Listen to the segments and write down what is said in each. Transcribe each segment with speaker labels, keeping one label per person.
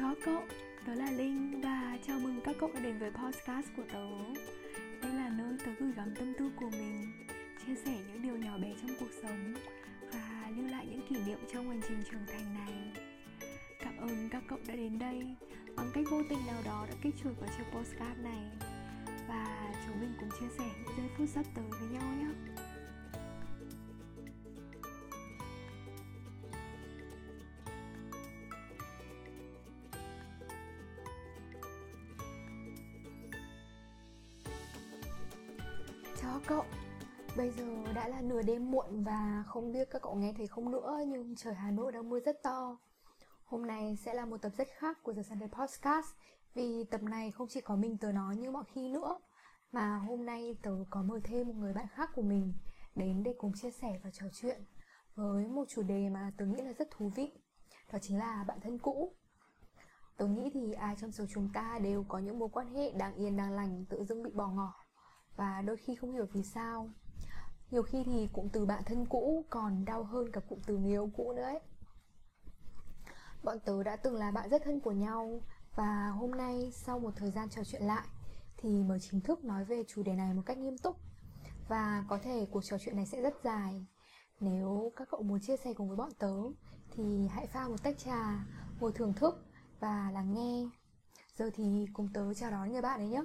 Speaker 1: Chào cậu, tớ là Linh và chào mừng các cậu đã đến với podcast của tớ. Đây là nơi tớ gửi gắm tâm tư của mình Chia sẻ những điều nhỏ bé trong cuộc sống Và lưu lại những kỷ niệm trong hành trình trưởng thành này. Cảm ơn các cậu đã đến đây. Bằng cách vô tình nào đó đã kích chuột vào chiếc podcast này Và chúng mình cùng chia sẻ những giây phút sắp tới với nhau nhé. Đêm muộn và không biết các cậu nghe thấy không nữa, nhưng trời Hà Nội đang mưa rất to. Hôm nay sẽ là một tập rất khác của The Sunday Podcast, vì tập này không chỉ có mình tớ nói như mọi khi nữa, mà hôm nay tớ có mời thêm một người bạn khác của mình đến để cùng chia sẻ và trò chuyện với một chủ đề mà tớ nghĩ là rất thú vị, đó chính là bạn thân cũ Tớ nghĩ thì ai trong số chúng ta đều có những mối quan hệ đang yên đang lành, tự dưng bị bỏ ngỏ, và đôi khi không hiểu vì sao nhiều khi thì cụm từ bạn thân cũ còn đau hơn cả cụm từ người yêu cũ nữa ấy. Bọn tớ đã từng là bạn rất thân của nhau và hôm nay sau một thời gian trò chuyện lại thì mới chính thức nói về chủ đề này một cách nghiêm túc. Và có thể cuộc trò chuyện này sẽ rất dài. Nếu các cậu muốn chia sẻ cùng với bọn tớ thì hãy pha một tách trà ngồi thưởng thức và lắng nghe. Giờ thì cùng tớ chào đón người bạn ấy nhé.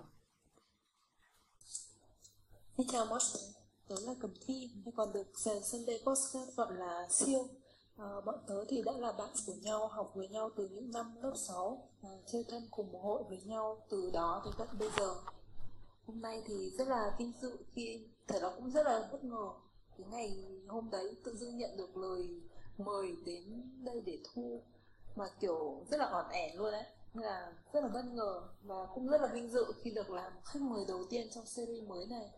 Speaker 2: Xin chào mọi người, tớ là Cẩm Thi, hay còn được Sàn Sunday Postcard gọi là Siêu. À, bọn tớ thì đã là bạn của nhau, học với nhau từ những năm lớp 6, à, ờ, chơi thân cùng một hội với nhau từ đó tới tận bây giờ. Hôm nay thì rất là vinh dự khi, thật là cũng rất là bất ngờ. Cái ngày hôm đấy tự dưng nhận được lời mời đến đây để thu mà kiểu rất là ỏn ẻn luôn đấy là rất là bất ngờ và cũng rất là vinh dự khi được làm khách mời đầu tiên trong series mới này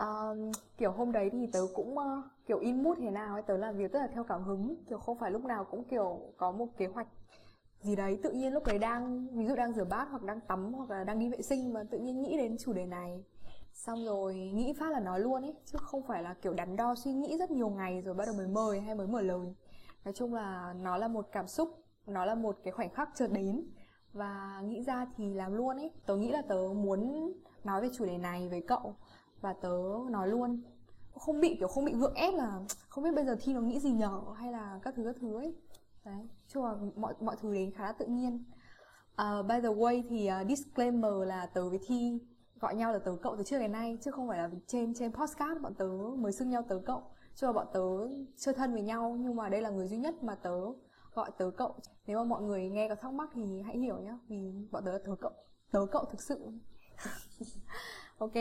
Speaker 1: um, kiểu hôm đấy thì tớ cũng uh, kiểu in mood thế nào ấy tớ làm việc rất là theo cảm hứng. Kiểu không phải lúc nào cũng kiểu có một kế hoạch gì đấy. Tự nhiên lúc đấy đang ví dụ đang rửa bát hoặc đang tắm hoặc là đang đi vệ sinh mà tự nhiên nghĩ đến chủ đề này. Xong rồi nghĩ phát là nói luôn ấy chứ không phải là kiểu đắn đo suy nghĩ rất nhiều ngày rồi bắt đầu mới mời hay mới mở lời. Nói chung là nó là một cảm xúc nó là một cái khoảnh khắc chợt đến. Và nghĩ ra thì làm luôn ấy. Tớ nghĩ là tớ muốn nói về chủ đề này với cậu và tớ nói luôn không bị kiểu không bị gượng ép là không biết bây giờ thi nó nghĩ gì nhở hay là các thứ các thứ ấy. Đấy chung là mọi mọi thứ đến khá là tự nhiên. Uh, by the way thì uh, disclaimer là tớ với thi gọi nhau là tớ cậu từ trước đến nay chứ không phải là trên trên podcast bọn tớ mới xưng nhau tớ cậu. Chứ là bọn tớ chơi thân với nhau nhưng mà đây là người duy nhất mà tớ gọi tớ cậu. Nếu mà mọi người nghe có thắc mắc thì hãy hiểu nhá vì bọn tớ là tớ cậu tớ cậu thực sự. Ok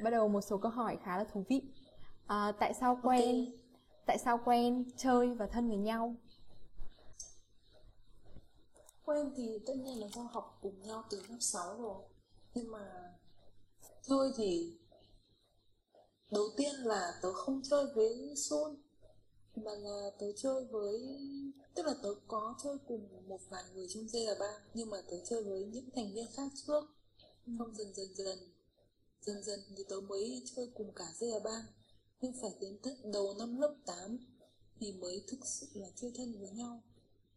Speaker 1: bắt đầu một số câu hỏi khá là thú vị. À, tại sao quen okay. tại sao quen chơi và thân với nhau?
Speaker 2: Quen thì tất nhiên là do học cùng nhau từ lớp 6 rồi. Nhưng mà chơi thì đầu tiên là tớ không chơi với Sun mà là tớ chơi với tức là tớ có chơi cùng một vài người trong J3 nhưng mà tớ chơi với những thành viên khác trước. Không dần dần dần Dần dần thì tớ mới chơi cùng cả dây ba Nhưng phải đến tận đầu năm lớp 8 Thì mới thực sự là chơi thân với nhau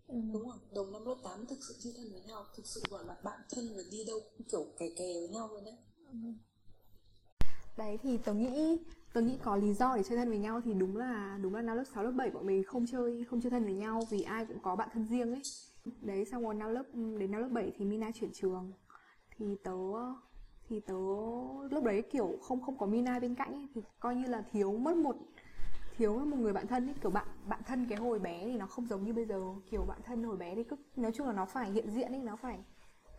Speaker 2: ừ. Đúng không? Đầu năm lớp 8 thực sự chơi thân với nhau Thực sự gọi là bạn thân và đi đâu cũng kiểu kè kè với nhau luôn đấy ừ.
Speaker 1: Đấy thì tớ nghĩ tớ nghĩ có lý do để chơi thân với nhau thì đúng là đúng là năm lớp 6 lớp 7 bọn mình không chơi không chơi thân với nhau vì ai cũng có bạn thân riêng ấy. Đấy xong rồi năm lớp đến năm lớp 7 thì Mina chuyển trường thì tớ thì tớ lúc đấy kiểu không không có Mina bên cạnh ấy, thì coi như là thiếu mất một thiếu một người bạn thân ấy. Kiểu bạn bạn thân cái hồi bé thì nó không giống như bây giờ. Kiểu bạn thân hồi bé thì cứ nói chung là nó phải hiện diện ấy nó phải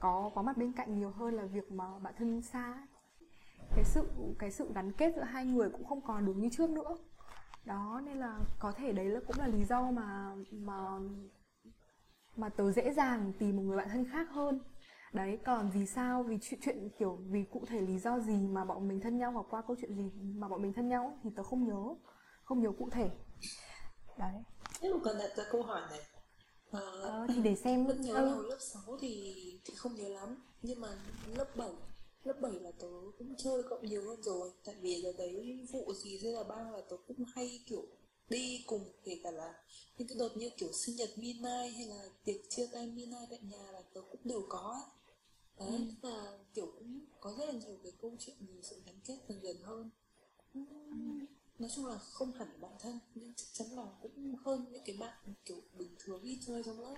Speaker 1: có có mặt bên cạnh nhiều hơn là việc mà bạn thân xa ấy. cái sự cái sự gắn kết giữa hai người cũng không còn đúng như trước nữa. Đó nên là có thể đấy là cũng là lý do mà mà mà tớ dễ dàng tìm một người bạn thân khác hơn đấy còn vì sao vì chuyện chuyện kiểu vì cụ thể lý do gì mà bọn mình thân nhau hoặc qua câu chuyện gì mà bọn mình thân nhau thì tớ không nhớ không nhớ cụ thể đấy
Speaker 2: nếu mà cần đặt ra câu hỏi này
Speaker 1: à, ờ, thì để xem
Speaker 2: vẫn nhớ ừ. lớp 6 thì thì không nhớ lắm nhưng mà lớp 7 lớp 7 là tớ cũng chơi cộng nhiều hơn rồi tại vì là đấy vụ gì thế là ba là tớ cũng hay kiểu đi cùng kể cả là những cái đợt như kiểu sinh nhật midnight hay là tiệc chia tay midnight tại nhà là tớ cũng đều có. Đấy ừ. là kiểu cũng có rất là nhiều cái câu chuyện về sự gắn kết dần dần hơn ừ. nói chung là không hẳn bạn thân nhưng chắc chắn là cũng hơn những cái bạn kiểu bình thường ít chơi trong lớp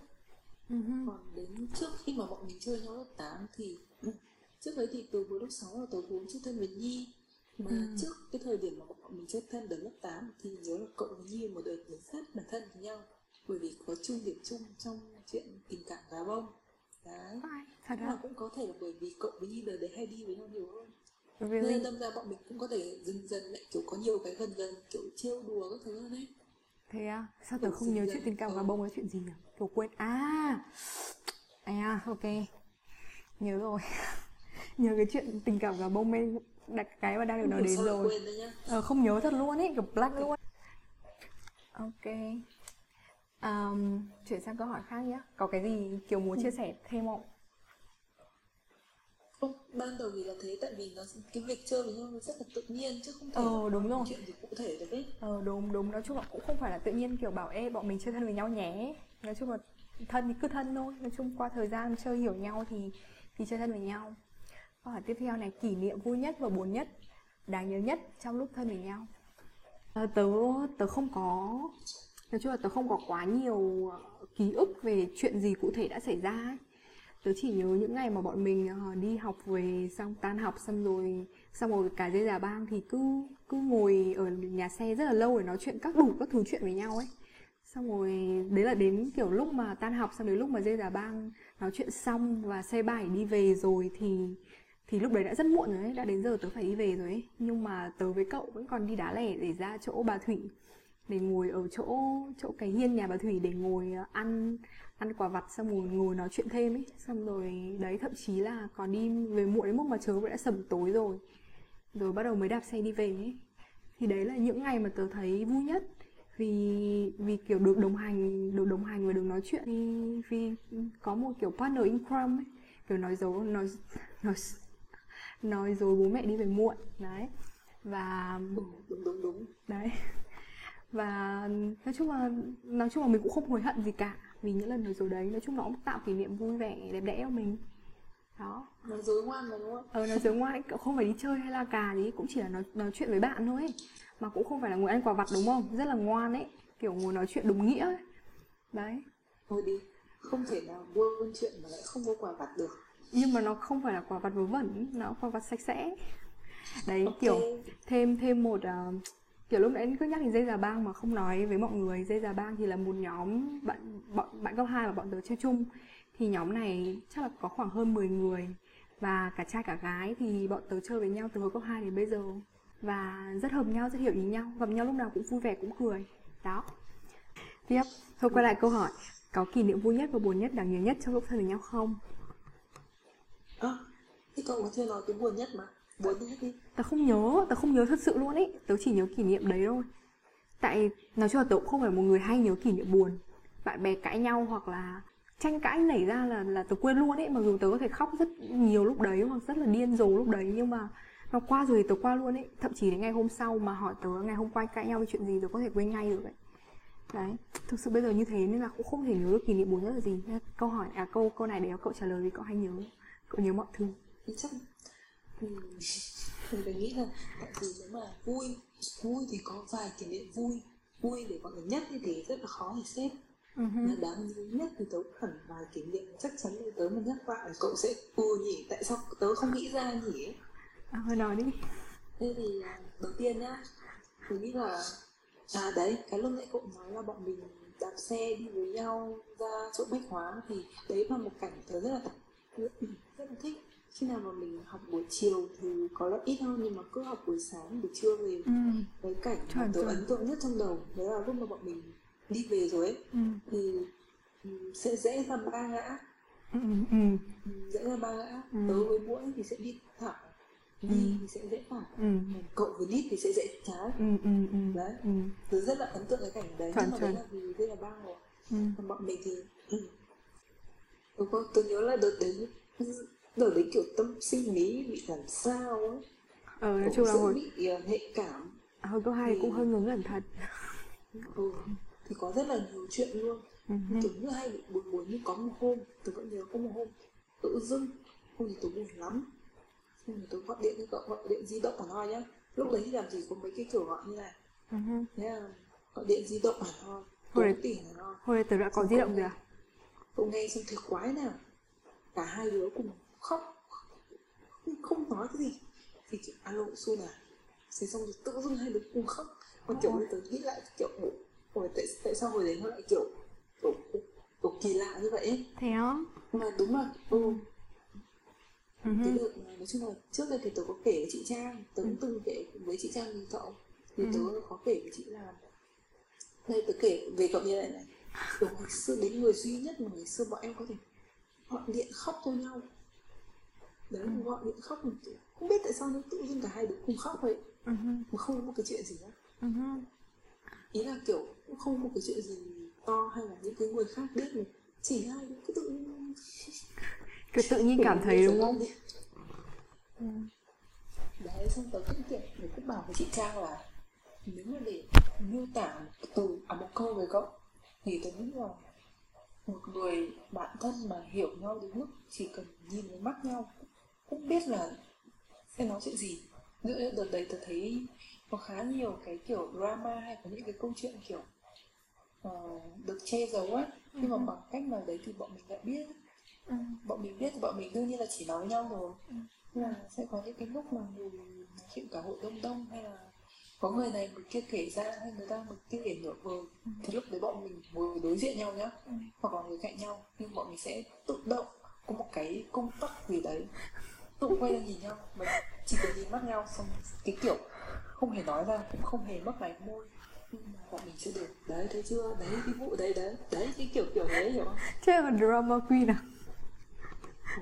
Speaker 2: uh-huh. còn đến trước khi mà bọn mình chơi nhau lớp 8 thì trước đấy thì từ cuối lớp 6 là tớ vốn chưa thân với Nhi mà ừ. trước cái thời điểm mà bọn mình chơi thân đến lớp 8 thì nhớ là cậu và Nhi một đợt rất là thân với nhau bởi vì có chung điểm chung trong chuyện tình cảm gà bông đấy thật mà cũng có thể là bởi vì cậu với Nhi đợt đấy hay đi với nhau nhiều hơn. Really? nên đâm ra bọn mình cũng có thể dần dần lại kiểu có nhiều cái gần gần kiểu trêu đùa các thứ hơn ấy.
Speaker 1: Thế à sao tớ không nhớ chuyện tình cảm gà bông là chuyện gì nhỉ? Kiểu quên. À! À ok. Nhớ rồi. Nhớ cái chuyện tình cảm gà bông ấy đặt cái mà đang được nói đến rồi. ờ, không nhớ thật luôn ấy kiểu blank luôn. Ok um, chuyển sang câu hỏi khác nhé. Có cái gì kiểu muốn chia sẻ thêm không?
Speaker 2: Không ban đầu thì là thế tại vì nó cái việc chơi với nhau nó rất là tự nhiên chứ không thể
Speaker 1: ờ đúng rồi.
Speaker 2: chuyện gì cụ thể được ấy.
Speaker 1: Ờ đúng đúng. Nói chung là cũng không phải là tự nhiên kiểu bảo ê bọn mình chơi thân với nhau nhé. Nói chung là thân thì cứ thân thôi. Nói chung qua thời gian chơi hiểu nhau thì thì chơi thân với nhau. Câu hỏi tiếp theo này kỷ niệm vui nhất và buồn nhất đáng nhớ nhất trong lúc thân với nhau. À, tớ tớ không có nói chung là tớ không có quá nhiều ờ, ký ức về chuyện gì cụ thể đã xảy ra ấy. tớ chỉ nhớ những ngày mà bọn mình ờ, đi học về xong tan học xong rồi xong rồi cả dây già bang thì cứ cứ ngồi ở nhà xe rất là lâu để nói chuyện các đủ các thứ chuyện với nhau ấy. Xong rồi đấy là đến kiểu lúc mà tan học xong đến lúc mà dây già bang nói chuyện xong và xe bảy đi về rồi thì thì lúc đấy đã rất muộn rồi ấy, đã đến giờ tớ phải đi về rồi ấy. Nhưng mà tớ với cậu vẫn còn đi đá lẻ để ra chỗ bà thủy để ngồi ở chỗ chỗ cái hiên nhà bà thủy để ngồi ờ, ăn ăn quả vặt xong rồi ngồi nói chuyện thêm ấy. Xong rồi đấy thậm chí là còn đi về muộn đến mức mà trời đã sầm tối rồi rồi bắt đầu mới đạp xe đi về ấy. Thì đấy là những ngày mà tớ thấy vui nhất. Vì vì kiểu được đồng hành được đồng hành và được nói chuyện. Vì, vì có một kiểu partner in crime ấy. Kiểu nói dấu nói nói nói dối bố mẹ đi về muộn. Đấy. Và
Speaker 2: đúng đúng đúng.
Speaker 1: Đấy và nói chung là nói chung là mình cũng không hối hận gì cả vì những lần nói dối đấy nói chung nó cũng tạo kỷ niệm vui vẻ đẹp đẽ cho mình. Đó.
Speaker 2: Nói dối ngoan mà đúng không?
Speaker 1: Ờ nói dối ngoan ấy, không phải đi chơi hay là cà gì cũng chỉ là nói nói chuyện với bạn thôi. Ấy. mà cũng không phải là ngồi ăn quà vặt đúng không? Rất là ngoan ấy kiểu ngồi nói chuyện đúng nghĩa ấy. đấy.
Speaker 2: Thôi đi không thể nào quên chuyện mà lại không có quà vặt được.
Speaker 1: Nhưng mà nó không phải là quả vặt vớ vẩn nó quả vặt sạch sẽ. Đấy okay. kiểu thêm thêm một uh, kiểu lúc nãy cứ nhắc đến dây già bang mà không nói với mọi người dây già bang thì là một nhóm bạn bọn bạn cấp hai và bọn tớ chơi chung. Thì nhóm này chắc là có khoảng hơn 10 người và cả trai cả gái thì bọn tớ chơi với nhau từ hồi cấp 2 đến bây giờ và rất hợp nhau rất hiểu ý nhau gặp nhau lúc nào cũng vui vẻ cũng cười. Đó. Tiếp thôi quay lại câu hỏi. Có kỷ niệm vui nhất và buồn nhất đáng nhớ nhất trong lúc thân với nhau không?
Speaker 2: Ơ à, thì cậu có thể nói cái buồn nhất mà buồn đi.
Speaker 1: Tớ không nhớ tớ không nhớ thật sự luôn ấy tớ chỉ nhớ kỷ niệm đấy thôi. Tại, nói chung là tớ cũng không phải một người hay nhớ kỷ niệm buồn. Bạn bè cãi nhau hoặc là tranh cãi nảy ra là là tớ quên luôn ấy mặc dù tớ có thể khóc rất nhiều lúc đấy, hoặc rất là điên rồ lúc đấy, nhưng mà nó qua rồi thì tớ qua luôn ấy thậm chí đến ngày hôm sau mà hỏi tớ ngày hôm qua cãi nhau về chuyện gì, tớ có thể quên ngay được ấy. Đấy, thực sự bây giờ như thế nên là cũng không thể nhớ được kỷ niệm buồn nhất là gì. Câu hỏi à câu câu này để cậu trả lời vì cậu hay nhớ. Cậu nhớ mọi thứ.
Speaker 2: Chắc mình mình nghĩ là tại vì nếu mà vui vui thì có vài kỷ niệm vui vui để gọi là nhất thì rất là khó để xếp. Uh-huh. mà đáng nhớ nhất thì tớ hẳn vài kỷ niệm chắc chắn là tớ mà nhắc lại cậu sẽ ừ nhỉ tại sao tớ không nghĩ ra nhỉ?
Speaker 1: À thôi nói đi.
Speaker 2: Thế thì à, đầu tiên nhá mình nghĩ là à đấy cái lúc nãy cậu nói là bọn mình đạp xe đi với nhau ra chỗ bách hóa thì đấy là một cảnh tớ rất là rất là thích khi nào mà mình học buổi chiều thì có lẽ ít hơn nhưng mà cứ học buổi sáng buổi trưa về ừ. cái cảnh mà tớ ấn tượng nhất trong đầu đấy là lúc mà bọn mình đi về rồi ấy ừ. thì ừ, sẽ dễ ra ba ngã ừ, ừ. ừ. dễ ra ba ngã ừ. tớ với mũi thì sẽ đi thẳng đi ừ. thì sẽ dễ phải ừ. cậu với nít thì sẽ dễ trái ừ, ừ, ừ. đấy ừ. tớ rất là ấn tượng cái cảnh đấy chuẩn, nhưng mà đấy là vì đây là ba rồi ừ. còn bọn mình thì ừ. Tôi nhớ là đợt đấy đợt đấy kiểu tâm sinh lý bị làm sao ấy.
Speaker 1: Ờ nói chung là hồi
Speaker 2: bị uh, nhạy cảm.
Speaker 1: Hồi cấp hai thì... cũng hơi ngớ ngẩn thật.
Speaker 2: Ừ thì có rất là nhiều chuyện luôn.
Speaker 1: Ừ.
Speaker 2: kiểu như hay bị buồn buồn nhưng có một hôm tôi vẫn nhớ có một hôm tự dưng hôm thì tôi buồn lắm. Xong rồi tôi gọi điện cho cậu gọi điện di động của nó nhá. Lúc đấy thì làm gì có mấy cái kiểu gọi như này.
Speaker 1: Ừ.
Speaker 2: thế là gọi điện di động hẳn thôi
Speaker 1: Hồi đấy-
Speaker 2: thôi
Speaker 1: Hồi đấy tớ đã có di động rồi à?
Speaker 2: cậu nghe xong thấy quái nào. Cả hai đứa cùng khóc không, nói cái gì. Thì kiểu alo su à thế xong rồi tự dưng hai đứa cùng khóc. Mà kiểu
Speaker 1: Ôi.
Speaker 2: bây giờ nghĩ lại kiểu ủa, ủa, tại, tại sao hồi đấy nó lại kiểu kiểu, kiểu kỳ lạ như vậy ấy.
Speaker 1: Thế á?
Speaker 2: mà đúng là ừ,
Speaker 1: Ừ.
Speaker 2: cái đợt nói chung là trước đây thì tớ có kể với chị Trang. Tớ cũng từng kể với chị Trang với cậu. Thì tớ có kể với chị là đây tớ kể về cậu như này này. Từ ngày xưa đến người duy nhất mà ngày xưa bọn em có thể gọi điện khóc cho nhau đấy gọi điện khóc một kiểu không biết tại sao nó tự dưng cả hai đứa cùng khóc vậy
Speaker 1: Ừ.
Speaker 2: mà không có một cái chuyện gì nữa
Speaker 1: Ừ.
Speaker 2: ý là kiểu cũng không có một cái chuyện gì to hay là những cái người khác biết mà chỉ hai đứa cứ tự nhiên
Speaker 1: Kiểu tự nhiên cảm thấy đúng không? Ừ.
Speaker 2: đấy xong tớ cũng kiểu tớ cũng bảo với chị Trang là nếu mà để miêu tả một từ à một câu về cậu thì tớ nghĩ là một người bạn thân mà hiểu nhau đến mức chỉ cần nhìn vào mắt nhau cũng biết là sẽ nói chuyện gì. Như đợt đấy tớ thấy có khá nhiều cái kiểu drama hay có những cái câu chuyện kiểu ờ, được che giấu á. Nhưng mà bằng cách nào đấy thì bọn mình lại biết.
Speaker 1: Ừ.
Speaker 2: bọn mình biết thì bọn mình đương nhiên là chỉ nói nhau rồi. Nhưng mà sẽ có những cái lúc mà người nói chuyện cả hội đông đông hay là có người này người kia kể ra hay người ta người kia kể nửa vời thì lúc đấy bọn mình ngồi đối diện nhau nhá. Hoặc là ngồi cạnh nhau. Nhưng bọn mình sẽ tự động có một cái công tắc gì đấy tự quay ra nhìn nhau mà chỉ cần nhìn mắt nhau xong cái kiểu không hề nói ra cũng không hề mất máy môi. Nhưng mà bọn mình sẽ được. Đấy thấy chưa? Đấy cái vụ đấy đấy đấy cái kiểu kiểu đấy hiểu không?
Speaker 1: Chứ là drama queen à?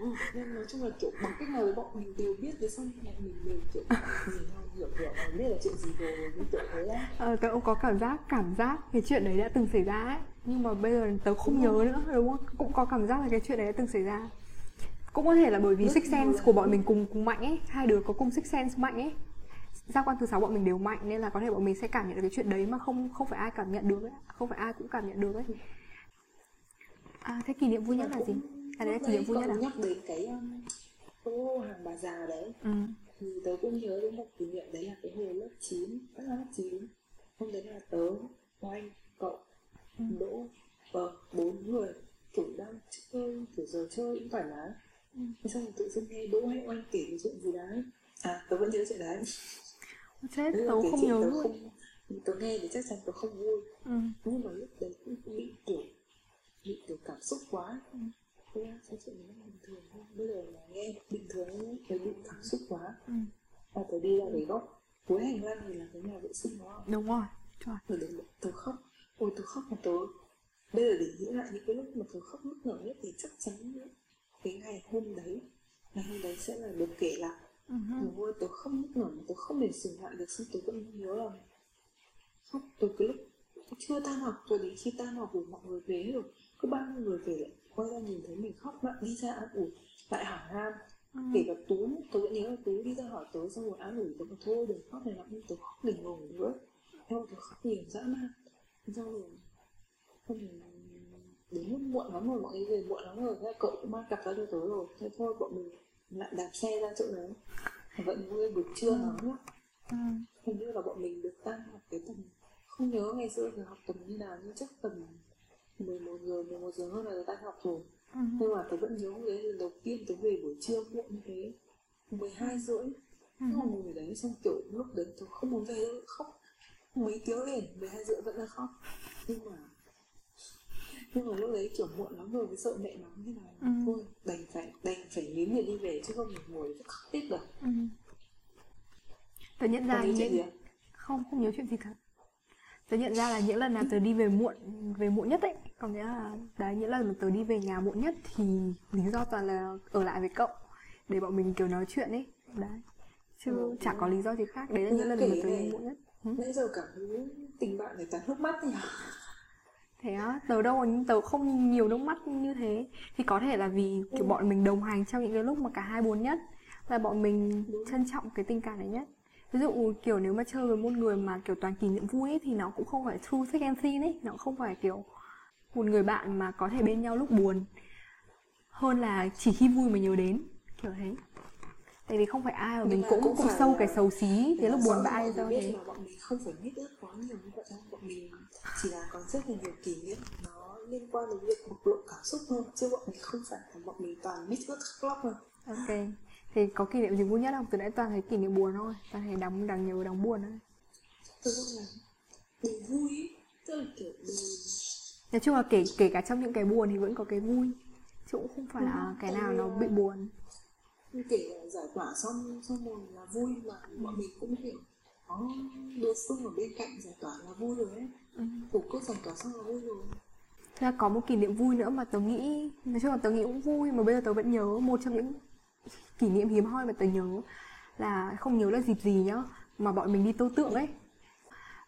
Speaker 2: Ừ, nên nói chung là kiểu bằng cách nào đấy bọn mình đều biết thế xong bọn mình đều kiểu nhìn nhau hiểu hiểu là biết là chuyện gì rồi như kiểu thế á.
Speaker 1: Ờ, tớ cũng có cảm giác cảm giác cái chuyện đấy đã từng xảy ra ấy. Nhưng mà bây giờ tớ không nhớ nữa đúng không? Cũng có cảm giác là cái chuyện đấy đã từng xảy ra cũng có thể là bởi vì
Speaker 2: Rất
Speaker 1: six sense của bọn mình cùng cùng mạnh ấy. Hai đứa có cùng six sense mạnh ấy. Giác quan thứ sáu bọn mình đều mạnh nên là có thể bọn mình sẽ cảm nhận được cái chuyện đấy mà không không phải ai cảm nhận được ấy. Không phải ai cũng cảm nhận được ấy. À, thế kỷ niệm vui nhất là gì? à đấy là kỷ niệm vui nhất
Speaker 2: cậu
Speaker 1: à?
Speaker 2: nhắc đến cái um, ô hàng bà già đấy.
Speaker 1: Ừ.
Speaker 2: thì tớ cũng nhớ đến một kỷ niệm đấy là cái hồi lớp 9 tất là lớp 9 hôm đấy là tớ oanh cậu đỗ và bốn người kiểu đang chơi kiểu giờ chơi cũng thoải mái Thế xong rồi tự dưng nghe đỗ hay oanh kể cái chuyện gì đấy. À tớ vẫn nhớ chuyện đấy. Là
Speaker 1: tớ không nhớ
Speaker 2: tớ không tớ nghe thì chắc chắn tớ không vui.
Speaker 1: Ừ.
Speaker 2: nhưng mà lúc đấy cũng bị kiểu bị kiểu cảm xúc quá. Thế ra cái chuyện đấy bình thường thôi. Bây giờ mà nghe bình thường ấy tớ bị cảm xúc quá.
Speaker 1: Ừ.
Speaker 2: và tớ đi ra cái góc cuối hành lang thì là cái nhà vệ sinh đó.
Speaker 1: Đúng rồi Trời.
Speaker 2: là tớ khóc. Ôi tớ khóc mà tớ bây giờ để nghĩ lại những cái lúc mà tớ khóc nức nở nhất thì chắc chắn cái ngày hôm đấy ngày hôm đấy sẽ là được kể lại.
Speaker 1: Ừ.
Speaker 2: Ôi ôi, tớ khóc nức nở mà tớ không thể sửa lại được xong tớ vẫn nhớ là khóc. Từ cái lúc chưa tan học rồi đến khi tan học rồi mọi người về rồi. Cứ bao nhiêu người về lại quay ra nhìn thấy mình khóc lại đi ra an ủi lại hỏi han
Speaker 1: Ừ.
Speaker 2: kể cả tú tớ vẫn nhớ là tú đi ra hỏi tớ xong rồi an ủi tớ bảo thôi đừng khóc này lắm tớ khóc đừng ngồi nữa. Theo tớ khóc nhiều dã man. Xong rồi rồi đến lúc muộn lắm rồi mọi người về muộn lắm rồi. Thế cậu cũng mang cặp ra cho tớ rồi. Thế thôi bọn mình lại đạp xe ra chỗ đấy. Vẫn vui buổi trưa nắng lắm.
Speaker 1: Ừ.
Speaker 2: hình như là bọn mình được tan học cái tầm không nhớ ngày xưa thì học tầm như nào nhưng chắc tầm 11 giờ 11 giờ hơn là tớ tan học rồi.
Speaker 1: Ừ.
Speaker 2: nhưng mà tớ vẫn nhớ đấy lần đầu tiên tớ về buổi trưa muộn như thế. 12 rưỡi.
Speaker 1: Ừ.
Speaker 2: nhưng mà ngồi đấy xong kiểu lúc đấy tớ không muốn về đâu khóc mấy tiếng liền 12 rưỡi vẫn là khóc. Nhưng mà nhưng mà lúc đấy kiểu muộn lắm rồi mới sợ mẹ mắng như này
Speaker 1: Ừ.
Speaker 2: thôi đành phải đành phải nín người đi về chứ không mình ngồi khóc tiếp được.
Speaker 1: Ừ. Tớ nhận ra
Speaker 2: nhớ chuyện
Speaker 1: những
Speaker 2: gì
Speaker 1: không không nhớ chuyện gì thật tớ nhận ra là những lần nào tớ đi về muộn về muộn nhất ấy có nghĩa là đấy những lần mà tớ đi về nhà muộn nhất thì lý do toàn là ở lại với cậu để bọn mình kiểu nói chuyện ấy. Đấy. Chứ
Speaker 2: Ừ.
Speaker 1: chả có lý do gì khác. Đấy là những lần mà tớ đi muộn nhất. Ừ.
Speaker 2: nãy giờ thấy tình bạn này toàn nước mắt nhỉ
Speaker 1: thế á? Tớ đâu tớ không nhiều nước mắt như thế. Thì có thể là vì kiểu bọn mình đồng hành trong những cái lúc mà cả hai buồn nhất là bọn mình
Speaker 2: Đúng.
Speaker 1: trân trọng cái tình cảm này nhất. Ví dụ kiểu nếu mà chơi với một người mà kiểu toàn kỷ niệm vui ấy, thì nó cũng không phải true thick and thin ấy. Nó không phải kiểu một người bạn mà có thể bên nhau lúc buồn. Hơn là chỉ khi vui mà nhớ đến kiểu thế tại vì không phải ai mà mình cũng cũng, cũng sâu cái xấu xí thế lúc buồn bã
Speaker 2: sao thế là bọn mình không phải biết ước quá nhiều như vậy đâu. bọn mình chỉ là có rất là nhiều kỷ niệm nó liên quan đến việc bộc lộ cảm xúc thôi chứ bọn mình không phải là bọn mình toàn mix ước khóc thôi
Speaker 1: ok thì có kỷ niệm gì vui nhất không? Từ nãy toàn thấy kỷ niệm buồn thôi toàn thấy đóng đằng nhiều đóng buồn thôi.
Speaker 2: Thực ra là đều vui tức là kiểu đều
Speaker 1: nói chung là kể kể cả trong những cái buồn thì vẫn có cái vui chứ cũng không phải là ừ, cái nào nó bị buồn
Speaker 2: kể giải tỏa xong xong rồi là vui mà. Bọn mình cũng kiểu có đối phương ở bên cạnh giải tỏa là vui rồi ấy. Ừ. cốt giải tỏa xong là vui rồi.
Speaker 1: Thế là có một kỷ niệm vui nữa mà tớ nghĩ Nói chung là tớ nghĩ cũng vui mà bây giờ tớ vẫn nhớ Một trong những kỷ niệm hiếm hoi mà tớ nhớ Là không nhớ là dịp gì nhá Mà bọn mình đi tô tượng ấy.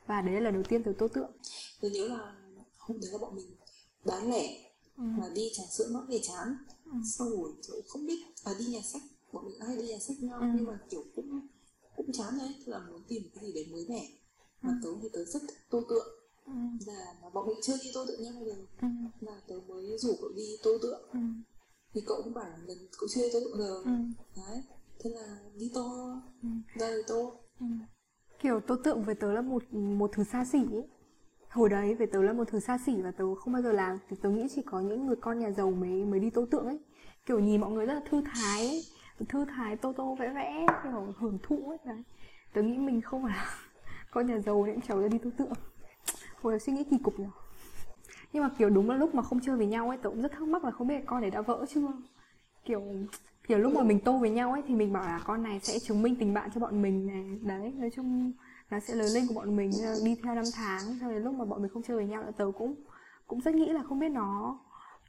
Speaker 1: Và đấy là lần đầu tiên tớ tô tượng.
Speaker 2: Tớ nhớ là hôm đấy là bọn mình bán lẻ ừ. Mà đi trà sữa nót về chán. ừ. Xong rồi không biết À đi nhà sách Bọn mình hay đi nhà sách nhau ừ. Nhưng mà kiểu cũng cũng chán đấy Là muốn tìm cái gì đấy mới mẻ Mà ừ. tớ thì tớ rất thích tô tượng ừ. là mà bọn mình chưa đi tô tượng nhau bao giờ ừ. là tớ mới rủ cậu đi tô tượng ừ. thì cậu cũng bảo lần cậu chưa đi tô tượng giờ ừ. đấy thế là đi tô ừ. ra thì tô ừ.
Speaker 1: kiểu tô tượng với tớ là một một thứ xa xỉ ấy hồi đấy về tớ là một thứ xa xỉ và tớ không bao giờ làm, thì tớ nghĩ chỉ có những người con nhà giàu mới mới đi tô tượng ấy. Kiểu nhìn mọi người rất là thư thái ấy. thư thái, tô tô, vẽ vẽ, kiểu hưởng thụ ấy, đấy. Tớ nghĩ mình không phải là con nhà giàu nên cháu ra đi tô tượng. Hồi suy nghĩ kỳ cục nhỉ nhưng mà, kiểu, đúng là lúc mà không chơi với nhau ấy, tớ cũng rất thắc mắc là không biết con đấy đã vỡ chưa. Kiểu kiểu lúc mà mình tô với nhau ấy, thì mình bảo là con này sẽ chứng minh tình bạn cho bọn mình này. Đấy, nói chung nó sẽ lớn lên của bọn mình đi theo năm tháng sau đến lúc mà bọn mình không chơi với nhau là tớ cũng cũng rất nghĩ là không biết nó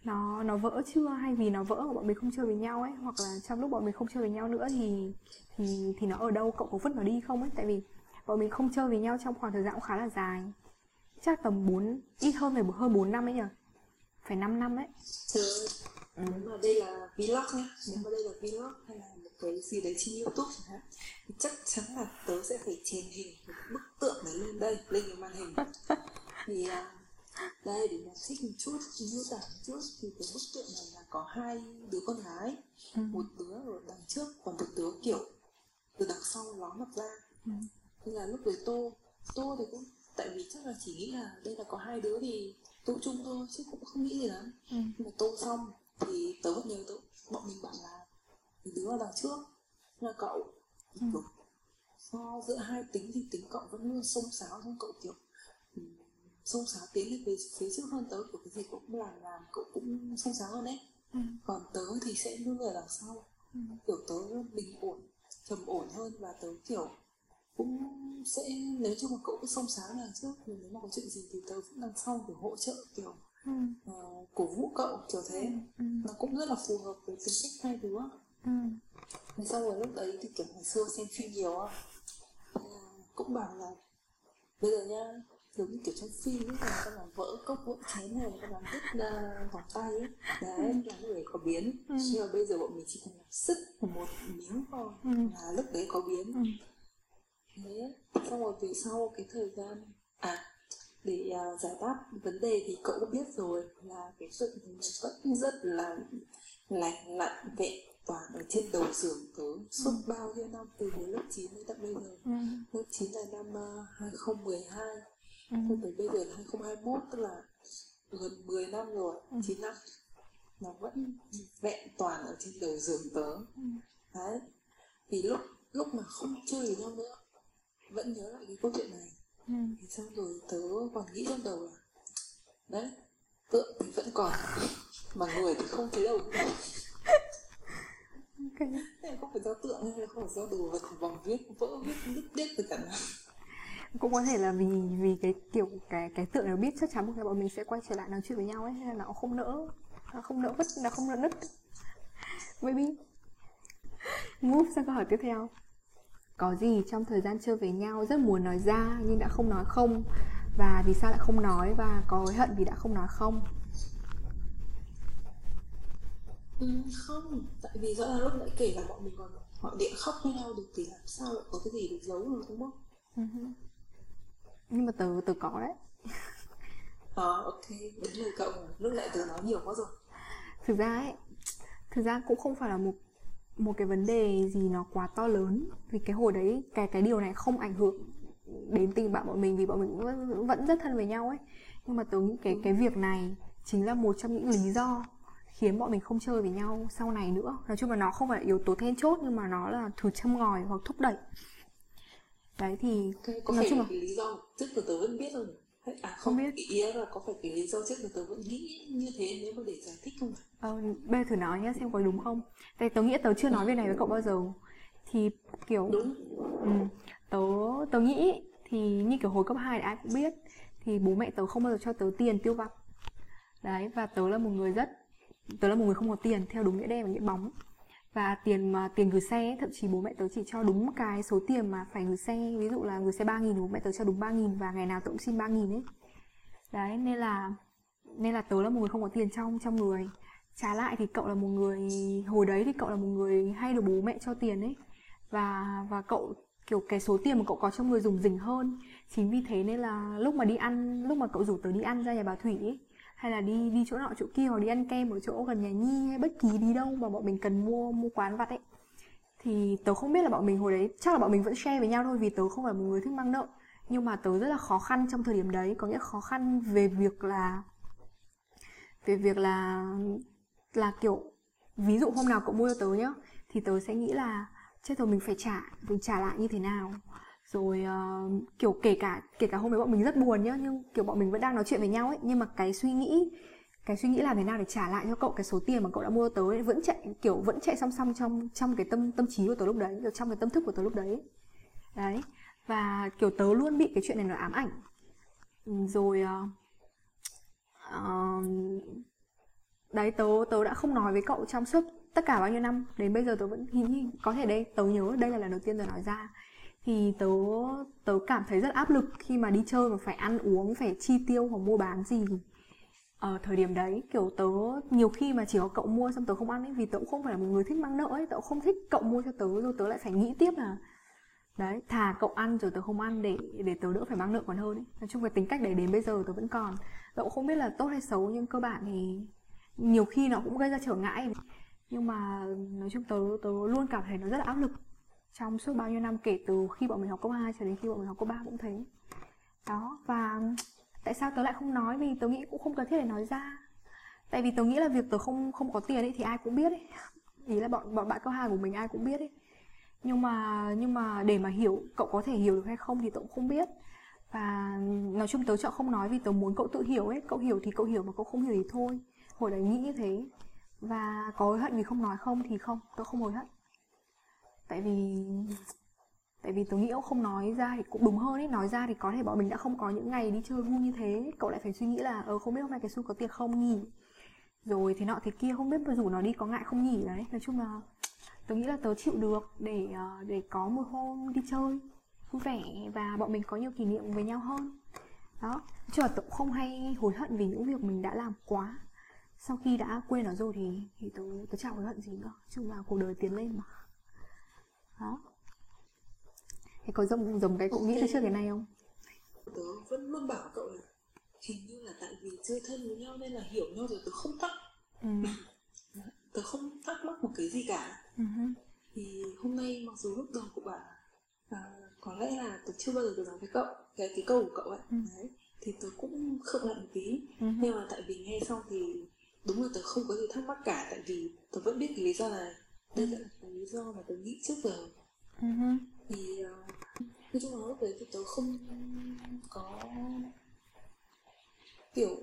Speaker 1: nó nó vỡ chưa, hay vì nó vỡ mà bọn mình không chơi với nhau ấy. Hoặc là trong lúc bọn mình không chơi với nhau nữa thì thì thì nó ở đâu, cậu có vứt nó đi không ấy? Tại vì bọn mình không chơi với nhau trong khoảng thời gian cũng khá là dài. Chắc tầm 4 ít hơn phải hơn 4 năm ấy nhỉ phải 5 năm ấy.
Speaker 2: Trời ừ. À, nếu mà đây là vlog nhá. Nếu mà đây là vlog hay là cái gì đấy trên youtube chẳng hạn thì chắc chắn là tớ sẽ phải chèn hình một bức tượng này lên đây lên cái màn hình thì uh, đây để giải thích một chút miêu tả một chút thì cái bức tượng này là có hai đứa con gái ừ. một đứa ở đằng trước còn một đứa kiểu từ đằng sau ló mặt ra ừ. nên là lúc đấy tô tô thì cũng tại vì chắc là chỉ nghĩ là đây là có hai đứa thì tô chung thôi chứ cũng không nghĩ gì lắm ừ. nhưng mà tô xong thì tớ vẫn nhớ tớ bọn mình bảo là đứa ở đằng trước là cậu ừ. so giữa hai tính thì tính cậu vẫn luôn xông xáo xong cậu kiểu ừ, xông xáo tiến lên về phía trước hơn tớ kiểu cái gì cậu cũng làm làm cậu cũng xông xáo hơn đấy ừ. còn tớ thì sẽ luôn ở đằng sau ừ. kiểu tớ bình ổn trầm ổn hơn và tớ kiểu cũng sẽ nếu như mà cậu cứ xông xáo đằng trước thì nếu mà có chuyện gì thì tớ cũng đằng sau để hỗ trợ kiểu ừ. uh, cổ vũ cậu kiểu thế ừ. ừ. nó cũng rất là phù hợp với tính cách hai đứa ừ. Thế sau rồi lúc đấy thì kiểu ngày xưa xem phim nhiều á cũng bảo là bây giờ nha giống như kiểu trong phim ấy là ta làm vỡ cốc vỡ chén hay là ta làm đứt uh, ngón tay ấy đấy là người có biến ừ. nhưng mà bây giờ bọn mình chỉ cần làm sức một miếng thôi ừ. là lúc đấy có biến ừ thế xong rồi về sau cái thời gian à để uh, giải đáp vấn đề thì cậu cũng biết rồi là cái sự vẫn rất là lành lặn vẹn toàn ở trên đầu giường tớ suốt ừ. bao nhiêu năm từ hồi lớp 9 đến tận bây giờ ừ. lớp 9 là năm uh, 2012 ừ. tới bây giờ là 2021 tức là gần 10 năm rồi ừ. 9 năm nó vẫn vẹn toàn ở trên đầu giường tớ ừ. đấy vì lúc lúc mà không chơi với nhau nữa vẫn nhớ lại cái câu chuyện này ừ. thì xong rồi tớ còn nghĩ trong đầu là đấy tượng thì vẫn còn mà người thì không thấy đâu không phải do tượng hay là không phải do đồ vật, vòng viết, vỡ viết, đứt đứt từ cả
Speaker 1: cũng có thể là vì vì cái kiểu, cái cái tượng nó biết chắc chắn một ngày bọn mình sẽ quay trở lại nói chuyện với nhau ấy, nên là nó không nỡ, nó không nỡ vứt, nó không nỡ nứt. Maybe. Move sang câu hỏi tiếp theo. Có gì trong thời gian chơi với nhau rất muốn nói ra nhưng đã không nói không? Và vì sao lại không nói? Và có hối hận vì đã không nói không?
Speaker 2: Ừ, không tại vì rõ là lúc nãy kể là bọn mình còn gọi điện khóc với nhau được thì làm sao lại có cái gì được giấu được đúng không?
Speaker 1: Uh-huh. nhưng mà tớ tớ có đấy.
Speaker 2: Ờ ok đến lời cậu lúc lại tớ nói nhiều quá rồi.
Speaker 1: Thực ra ấy thực ra cũng không phải là một một cái vấn đề gì nó quá to lớn. Vì cái hồi đấy cái cái điều này không ảnh hưởng đến tình bạn bọn mình vì bọn mình vẫn, vẫn rất thân với nhau ấy. Nhưng mà tớ nghĩ cái cái việc này chính là một trong những lý do khiến bọn mình không chơi với nhau sau này nữa. Nói chung là nó không phải là yếu tố then chốt nhưng mà nó là thứ châm ngòi hoặc thúc đẩy. Đấy thì
Speaker 2: okay, có nói phải chung là lý do trước từ tớ vẫn biết rồi à không, không biết. ý là có phải cái lý do trước từ tớ vẫn nghĩ như thế nếu mà để giải thích không
Speaker 1: ờ, bây giờ thử nói nhé xem có đúng không? Tại tớ nghĩ tớ chưa nói về này với cậu bao giờ. Thì kiểu
Speaker 2: đúng.
Speaker 1: Ừ, tớ tớ nghĩ thì như kiểu hồi cấp 2 thì ai cũng biết thì bố mẹ tớ không bao giờ cho tớ tiền tiêu vặt. Đấy và tớ là một người rất tớ là một người không có tiền, theo đúng nghĩa đen và nghĩa bóng. Và tiền mà, tiền gửi xe thậm chí bố mẹ tớ chỉ cho đúng cái số tiền mà phải gửi xe. Ví dụ là gửi xe ba nghìn bố mẹ tớ cho đúng ba nghìn và ngày nào tớ cũng xin ba nghìn ấy. Đấy, nên là nên là tớ là một người không có tiền trong trong người. Trái lại thì cậu là một người, hồi đấy thì cậu là một người hay được bố mẹ cho tiền ấy. Và và cậu, kiểu, cái số tiền mà cậu có trong người dùng dình hơn. Chính vì thế nên là lúc mà đi ăn, lúc mà cậu rủ tớ đi ăn ra nhà bà thủy ấy hay là đi đi chỗ nọ chỗ kia hoặc đi ăn kem ở chỗ gần nhà nhi hay bất kỳ đi đâu mà bọn mình cần mua mua quán vặt ấy. Thì tớ không biết là bọn mình hồi đấy, chắc là bọn mình vẫn share với nhau thôi vì tớ không phải một người thích mang nợ. Nhưng mà tớ rất là khó khăn trong thời điểm đấy, có nghĩa khó khăn về việc là, về việc là là kiểu, ví dụ hôm nào cậu mua cho tớ nhá, thì tớ sẽ nghĩ là, chết rồi, mình phải trả, mình trả lại như thế nào? Rồi uh, kiểu kể cả kể cả hôm đấy bọn mình rất buồn nhá nhưng kiểu bọn mình vẫn đang nói chuyện với nhau ấy. Nhưng mà cái suy nghĩ cái suy nghĩ làm thế nào để trả lại cho cậu cái số tiền mà cậu đã mua tớ ấy, vẫn chạy kiểu vẫn chạy song song trong trong cái tâm tâm trí của tớ lúc đấy trong cái tâm thức của tớ lúc đấy đấy và kiểu tớ luôn bị cái chuyện này nó ám ảnh. Ừ, rồi uh, uh, đấy tớ tớ đã không nói với cậu trong suốt tất cả bao nhiêu năm. Đến bây giờ tớ vẫn hình có thể đây tớ nhớ đây là lần đầu tiên tớ nói ra thì tớ tớ cảm thấy rất áp lực khi mà đi chơi mà phải ăn uống, phải chi tiêu hoặc mua bán gì ở thời điểm đấy. Kiểu tớ, nhiều khi mà chỉ có cậu mua xong tớ không ăn ấy, vì tớ cũng không phải là một người thích mang nợ ấy, tớ không thích cậu mua cho tớ, rồi tớ lại phải nghĩ tiếp là, đấy, thà cậu ăn rồi tớ không ăn để để tớ đỡ phải mang nợ còn hơn ấy. Nói chung cái tính cách đấy đến bây giờ tớ vẫn còn. Tớ cũng không biết là tốt hay xấu, nhưng cơ bản thì nhiều khi nó cũng gây ra trở ngại. Nhưng mà nói chung tớ tớ luôn cảm thấy nó rất là áp lực trong suốt bao nhiêu năm, kể từ khi bọn mình học cấp 2 cho đến khi bọn mình học cấp 3 cũng thế. Đó, và tại sao tớ lại không nói? Vì tớ nghĩ cũng không cần thiết để nói ra. Tại vì tớ nghĩ là việc tớ không không có tiền ấy thì ai cũng biết ấy. Ý là bọn bọn bạn cấp hai của mình ai cũng biết ấy. Nhưng mà nhưng mà để mà hiểu, cậu có thể hiểu được hay không thì tớ cũng không biết. Và nói chung tớ chọn không nói vì tớ muốn cậu tự hiểu ấy. Cậu hiểu thì cậu hiểu mà cậu không hiểu thì thôi. Hồi đấy nghĩ như thế. Và có hối hận vì không nói không thì không, tớ không hối hận tại vì tại vì tôi nghĩ ông không nói ra thì cũng đúng hơn ấy. Nói ra thì có thể bọn mình đã không có những ngày đi chơi vui như thế. Cậu lại phải suy nghĩ là ờ không biết hôm nay cái su có tiền không nhỉ? Rồi thế nọ thế kia, không biết mà rủ nó đi có ngại không nhỉ? Đấy, nói chung là tôi nghĩ là tớ chịu được để ờ, để có một hôm đi chơi vui vẻ và bọn mình có nhiều kỷ niệm với nhau hơn. Đó chứ là tớ cũng không hay hối hận vì những việc mình đã làm quá. Sau khi đã quên nó rồi thì thì tớ tớ chẳng hối hận gì nữa. Chung là cuộc đời tiến lên mà đó. Thế có giống giống cái cũng nghĩ từ trước cái này không?
Speaker 2: Tớ vẫn luôn bảo cậu là hình như là tại vì chơi thân với nhau nên là hiểu nhau rồi tớ không thắc ừ. tớ không thắc mắc một cái gì cả. Uh-huh. thì hôm nay mặc dù lúc đầu cậu bảo à, có lẽ là tớ chưa bao giờ được nói với cậu cái cái câu của cậu ấy. Uh-huh. đấy. Thì tớ cũng khựng lại một tí. Uh-huh. nhưng mà tại vì nghe xong thì đúng là tớ không có gì thắc mắc cả. Tại vì tớ vẫn biết cái lý do này đây là cái lý do mà tớ nghĩ trước giờ. Uh-huh. thì uh, nói chung là lúc đấy thì tớ không có kiểu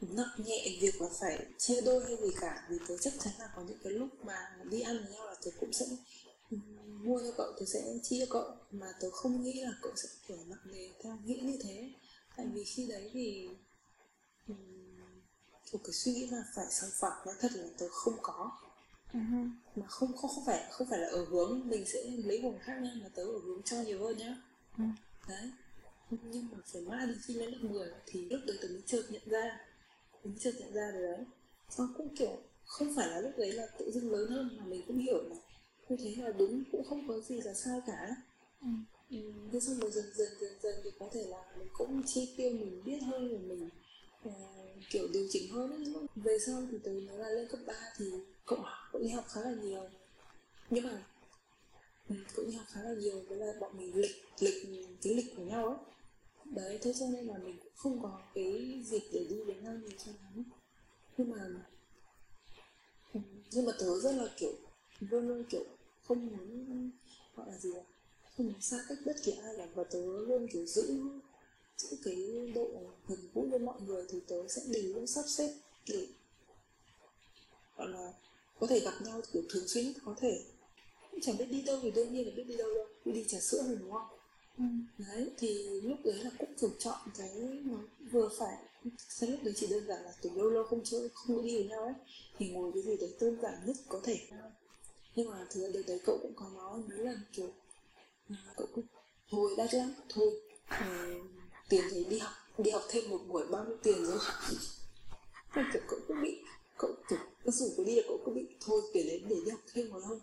Speaker 2: nặng nhẹ việc là phải chia đôi hay gì cả. Vì tớ chắc chắn là có những cái lúc mà đi ăn với nhau là tớ cũng sẽ mua cho cậu tớ sẽ chia cho cậu. Mà tớ không nghĩ là cậu sẽ kiểu nặng nề theo nghĩ như thế. Tại vì khi đấy thì một cái suy nghĩ là phải sang phẳng nói thật là tớ không có uh-huh. mà không không không phải không phải là ở hướng mình sẽ lấy vùng khác nha mà tớ ở hướng cho nhiều hơn nhá uh-huh. đấy nhưng mà phải mãi đến khi lên lớp 10 thì lúc đấy tớ mới chợt nhận ra mới chợt nhận ra rồi đấy nó cũng kiểu không phải là lúc đấy là tự dưng lớn hơn mà mình cũng hiểu là tôi thấy là đúng cũng không có gì là sai cả ừ. Ừ, thế xong rồi dần dần dần dần thì có thể là mình cũng chi tiêu mình biết hơn rồi mình uh, kiểu điều chỉnh hơn ấy. về sau thì từ nó là lên cấp 3 thì cũng cũng đi học khá là nhiều. Nhưng mà ừ, cũng đi học khá là nhiều với là bọn mình lịch lịch, cái lịch của nhau ấy. Đấy, thế cho nên là mình cũng không có cái dịp để đi với nhau nhiều cho lắm. Nhưng mà ừ, nhưng mà tớ rất là kiểu, luôn luôn kiểu không muốn, gọi là gì à không muốn xa cách bất kỳ ai cả. Và tớ luôn kiểu giữ giữ cái độ gần gũi với mọi người thì tớ sẽ đều luôn sắp xếp để, gọi là có thể gặp nhau kiểu thường xuyên có thể. Chẳng biết đi đâu thì đương nhiên là biết đi đâu đâu đi, trà sữa rồi đúng không? Ừ. đấy thì lúc đấy là cũng kiểu chọn cái nó vừa phải. Cái lúc đấy chỉ đơn giản là từ lâu lâu không chơi không đi với nhau ấy thì ngồi cái gì đấy đơn giản nhất có thể. Nhưng mà thứ đợt đấy cậu cũng có nói mấy lần kiểu à, cậu cũng thôi đắt lắm thôi à, tiền thì đi học đi học thêm một buổi bao nhiêu tiền rồi kiểu cậu cũng bị cậu kiểu cái rủ cậu đi là cậu cũng bị thôi tiền đấy để đi học thêm một thôi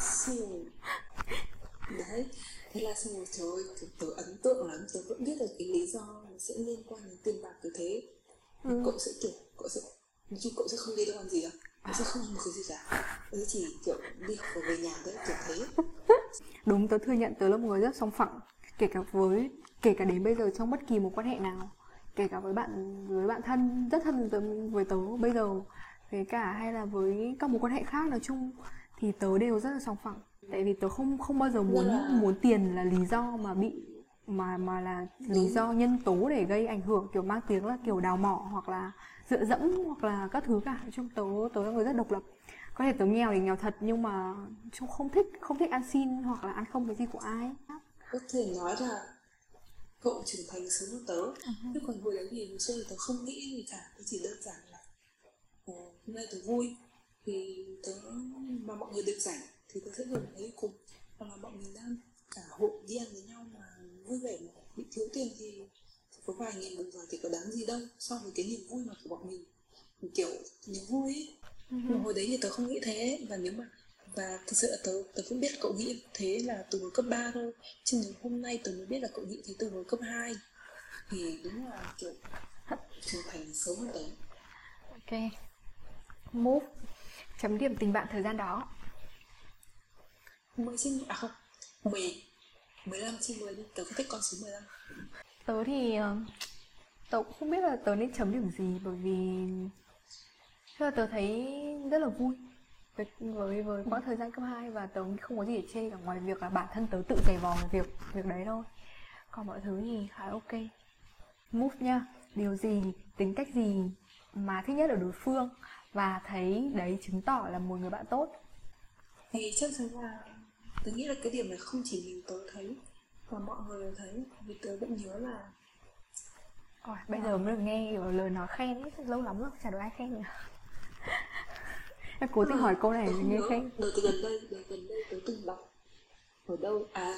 Speaker 2: xong rồi đấy. Thế là xong rồi trời ơi tớ ấn tượng lắm. Tớ vẫn biết được cái lý do nó sẽ liên quan đến tiền bạc như thế. Ừ. cậu sẽ kiểu cậu sẽ nói chung cậu sẽ không đi đâu làm gì đâu. Cậu sẽ không làm một cái gì cả. Tớ chỉ kiểu đi học và về nhà đấy kiểu thế.
Speaker 1: Đúng tớ thừa nhận tớ là một người rất song phẳng. Kể cả với kể cả đến bây giờ trong bất kỳ một quan hệ nào. Kể cả với bạn với bạn thân rất thân với tớ bây giờ với cả hay là với các mối quan hệ khác nói chung thì tớ đều rất là sòng phẳng. Tại vì tớ không không bao giờ muốn là... muốn tiền là lý do mà bị mà mà là lý do nhân tố để gây ảnh hưởng kiểu mang tiếng là kiểu đào mỏ hoặc là dựa dẫm hoặc là các thứ cả. Trong tớ tớ là người rất độc lập. Có thể tớ nghèo thì nghèo thật nhưng mà chung không thích không thích ăn xin hoặc là ăn không cái gì của ai.
Speaker 2: Có thể nói là cậu trưởng thành sớm hơn tớ uh-huh. chứ còn hồi đấy thì hồi xưa thì tớ không nghĩ gì cả tớ chỉ đơn giản nay tớ vui thì tớ mà mọi người được rảnh thì tớ sẽ ngồi đấy cùng. Hoặc là bọn mình đang cả hội đi ăn với nhau mà vui vẻ mà bị thiếu tiền thì, có vài nghìn đồng rồi thì có đáng gì đâu. So với cái niềm vui mà của bọn mình kiểu niềm vui ấy. Uh-huh. hồi đấy thì tớ không nghĩ thế. Và nếu mà và thực sự là tớ, tớ cũng biết cậu nghĩ thế là từ hồi cấp 3 thôi. Chứ nếu hôm nay tớ mới biết là cậu nghĩ thế từ hồi cấp 2 thì đúng là kiểu trưởng thành sớm hơn tớ.
Speaker 1: Ok move. Chấm điểm tình bạn thời gian đó.
Speaker 2: 10 trên à không 10 15 trên 10 đi. Tớ có thích con số 15
Speaker 1: tớ thì ờ, tớ cũng không biết là tớ nên chấm điểm gì bởi vì là tớ thấy rất là vui. Với với, với quãng thời gian cấp 2 và tớ không có gì để chê cả ngoài việc là bản thân tớ tự dày vò việc việc đấy thôi. Còn mọi thứ thì khá ok. Move nha. Điều gì tính cách gì mà thích nhất ở đối phương và thấy đấy chứng tỏ là một người bạn tốt.
Speaker 2: Thì chắc chắn là tớ nghĩ là cái điểm này không chỉ mình tớ thấy mà mọi người đều thấy. Vì tớ vẫn nhớ là
Speaker 1: Ôi, bây giờ mới được nghe kiểu lời nói khen ấy, lâu lắm rồi chả được ai khen nữa. Em cố tình hỏi câu này để nghe khen.
Speaker 2: Đợt gần đây đợt gần đây tớ từng đọc ở đâu à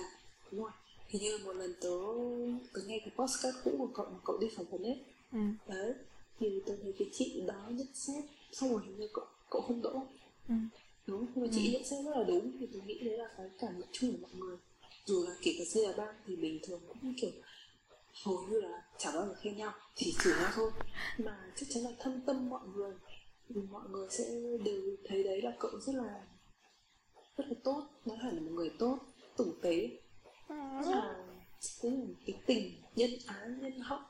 Speaker 2: đúng rồi. Hình như một lần tớ tớ nghe cái postcard cũ của cậu mà cậu đi phỏng vấn ấy. Ừ. đấy thì tớ thấy cái chị đó nhận xét xong rồi hình như cậu cậu không đỗ ừ. đúng nhưng mà chị ừ. nhận xét rất là đúng thì tôi nghĩ đấy là cái cảm nhận chung của mọi người. Dù là kể cả C là ban thì bình thường cũng kiểu hầu như là chả bao giờ khen nhau chỉ chửi nhau thôi. Mà chắc chắn là thâm tâm mọi người thì mọi người sẽ đều thấy đấy là cậu rất là rất là tốt nó phải là một người tốt tử tế. Rất là cái tình nhân ái nhân hậu.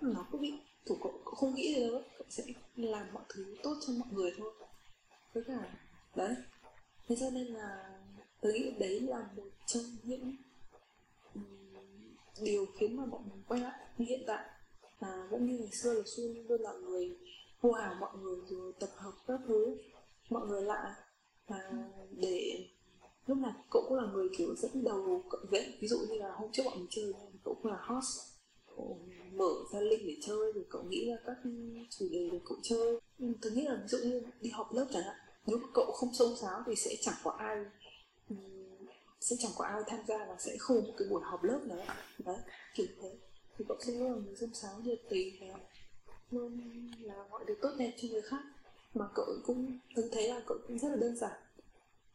Speaker 2: Nó có bị thủ cậu, cậu không nghĩ gì đâu. Cậu sẽ làm mọi thứ tốt cho mọi người thôi. Với cả đấy. Thế cho nên là tôi nghĩ đấy là một trong những điều khiến mà bọn mình quay lại. Như hiện tại là vẫn như ngày xưa là xuân luôn là người hô hào mọi người rồi tập hợp các thứ mọi người lạ và để lúc nào cậu cũng là người kiểu dẫn đầu cậu dẫn ví dụ như là hôm trước bọn mình chơi cậu cũng là host cậu mở ra link để chơi, rồi cậu nghĩ ra các chủ đề để cậu chơi. Tôi nghĩ là ví dụ như đi học lớp chẳng hạn, nếu mà cậu không xông xáo thì sẽ chẳng có ai sẽ chẳng có ai tham gia và sẽ không một cái buổi họp lớp nữa đấy, kiểu thế. Thì cậu sẽ luôn là người xông xáo nhiệt tình và luôn là mọi điều tốt đẹp cho người khác. Mà cậu cũng, tôi thấy là cậu cũng rất là đơn giản.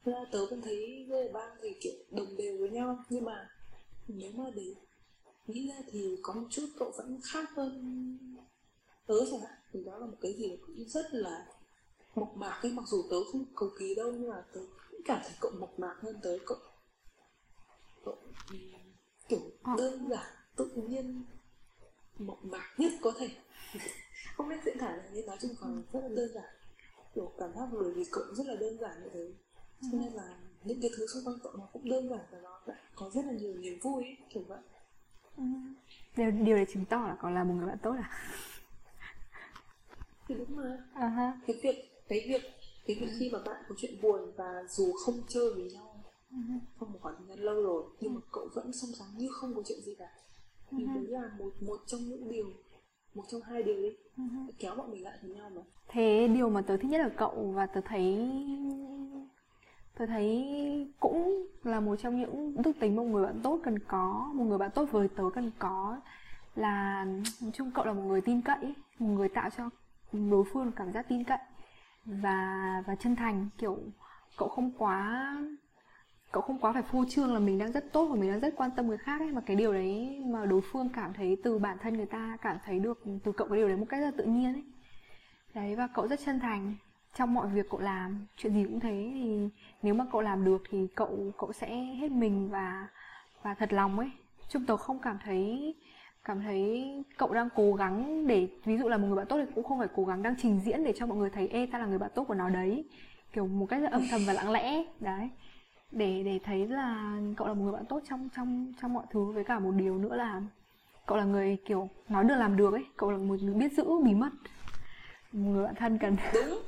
Speaker 2: Ra tớ vẫn thấy, với ba thì kiểu đồng đều với nhau. Nhưng mà nếu mà để nghĩ ra thì có một chút cậu vẫn khác hơn tớ chẳng hạn. Thì đó là một cái gì cũng rất là mộc mạc ấy. Mặc dù tớ không cầu kỳ đâu nhưng mà tớ cũng cảm thấy cậu mộc mạc hơn tớ. Cậu cậu kiểu ờ. đơn giản tự nhiên mộc mạc nhất có thể. Không biết diễn tả là như nói chung còn rất là đơn giản. Kiểu cảm giác bởi vì cậu rất là đơn giản như thế. Cho nên là những cái thứ xung quanh cậu nó cũng đơn giản và nó lại có rất là nhiều niềm vui ấy, kiểu vậy.
Speaker 1: ừ. Điều điều đấy chứng tỏ là còn là một người bạn tốt à
Speaker 2: thì đúng mà uh-huh. cái việc cái việc cái việc khi mà bạn có chuyện buồn và dù không chơi với nhau uh-huh. không một khoảng thời gian lâu rồi nhưng mà cậu vẫn song sóng như không có chuyện gì cả thì uh-huh. đấy là một một trong những điều một trong hai điều đi uh-huh. kéo bọn mình lại với nhau mà
Speaker 1: thế điều mà tớ thích nhất ở cậu và tớ thấy tôi thấy cũng là một trong những đức tính một người bạn tốt cần có, một người bạn tốt với tớ cần có. Là, nói chung cậu là một người tin cậy, một người tạo cho đối phương cảm giác tin cậy và và chân thành. Kiểu, cậu không quá, cậu không quá phải phô trương là mình đang rất tốt và mình đang rất quan tâm người khác ấy, mà cái điều đấy mà đối phương cảm thấy từ bản thân người ta cảm thấy được, từ cậu cái điều đấy một cách rất tự nhiên ấy. Đấy, và cậu rất chân thành trong mọi việc cậu làm, chuyện gì cũng thế. Thì nếu mà cậu làm được thì cậu cậu sẽ hết mình và và thật lòng ấy. Chúng tớ không cảm thấy cảm thấy cậu đang cố gắng để, ví dụ là một người bạn tốt thì cũng không phải cố gắng đang trình diễn để cho mọi người thấy, ê ta là người bạn tốt của nó đấy. Kiểu một cách rất âm thầm và lặng lẽ đấy. Để để thấy là cậu là một người bạn tốt trong trong trong mọi thứ, với cả một điều nữa là cậu là người, kiểu, nói được làm được ấy. Cậu là một người biết giữ, bí mật. Một người bạn thân cần.
Speaker 2: Đúng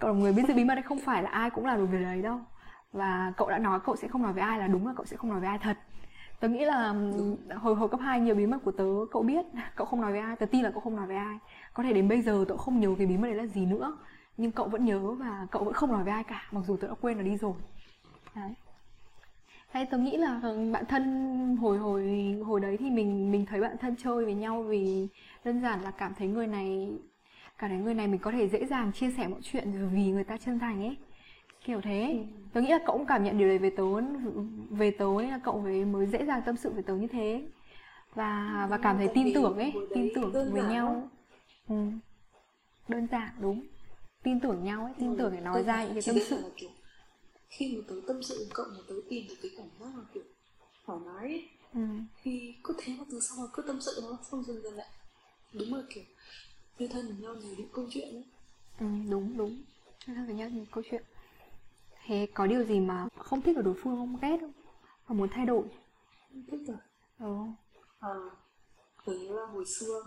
Speaker 1: cậu là người biết giữ bí mật đấy không phải là ai cũng làm được việc đấy đâu. Và cậu đã nói cậu sẽ không nói với ai là đúng là cậu sẽ không nói với ai thật. Tớ nghĩ là hồi hồi cấp 2 nhiều bí mật của tớ, cậu biết, cậu không nói với ai, tớ tin là cậu không nói với ai. Có thể đến bây giờ tớ không nhớ cái bí mật đấy là gì nữa, nhưng cậu vẫn nhớ và cậu vẫn không nói với ai cả, mặc dù tớ đã quên nó đi rồi. Đấy. Hay tớ nghĩ là bạn thân hồi hồi hồi đấy thì mình mình thấy bạn thân chơi với nhau vì đơn giản là cảm thấy người này cả thấy người này mình có thể dễ dàng chia sẻ mọi chuyện vì người ta chân thành ấy kiểu thế ừ. tớ nghĩ là cậu cũng cảm nhận điều đấy về tớ về tớ nên là cậu với mới dễ dàng tâm sự với tớ như thế và và cảm thấy tin tưởng ấy tin tưởng với nhau ừ. đơn giản đúng tin tưởng nhau ấy tin tưởng để nói ra những cái tâm sự
Speaker 2: khi mà tớ tâm sự với cậu mà tớ tìm được cái cảm giác là kiểu thoải mái ấy. Ừ. thì cứ thế mà từ sau cứ tâm sự nó xong dần dần lại đúng là kiểu như thân với nhau nhiều những câu chuyện ấy.
Speaker 1: Ừ, đúng đúng. Như thân với nhau nhiều câu chuyện. Thế có điều gì mà không thích ở đối phương không? Ghét không? Và muốn thay đổi?
Speaker 2: Không thích rồi. Ừ. à tớ là hồi xưa.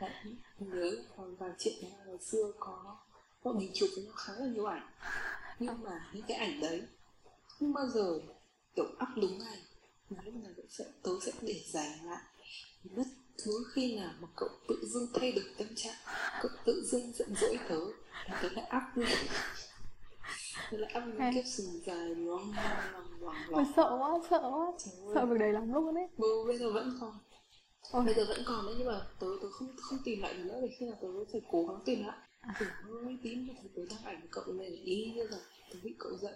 Speaker 2: Đấy, nhớ còn vài chuyện là hồi xưa có bọn mình chụp với nhau khá là nhiều ảnh. Nhưng mà những cái ảnh đấy không bao giờ kiểu up đúng ngày. Mà lúc nào cũng sẽ tớ sẽ để dài lại. Bất thứ khi nào mà cậu tự dưng thay đổi tâm trạng cậu tự dưng giận dỗi tớ là tớ lại up luôn tớ lại up những caption dài loang loang loang loang
Speaker 1: sợ quá sợ quá. Sợ việc đấy lắm luôn đấy
Speaker 2: ừ, bây giờ vẫn còn. Ôi. bây giờ vẫn còn đấy nhưng mà tớ tớ không không tìm lại được nữa để khi nào tớ phải cố gắng tìm lại. À. tớ hơi tím thì tớ đăng ảnh cậu ý như là tớ bị cậu giận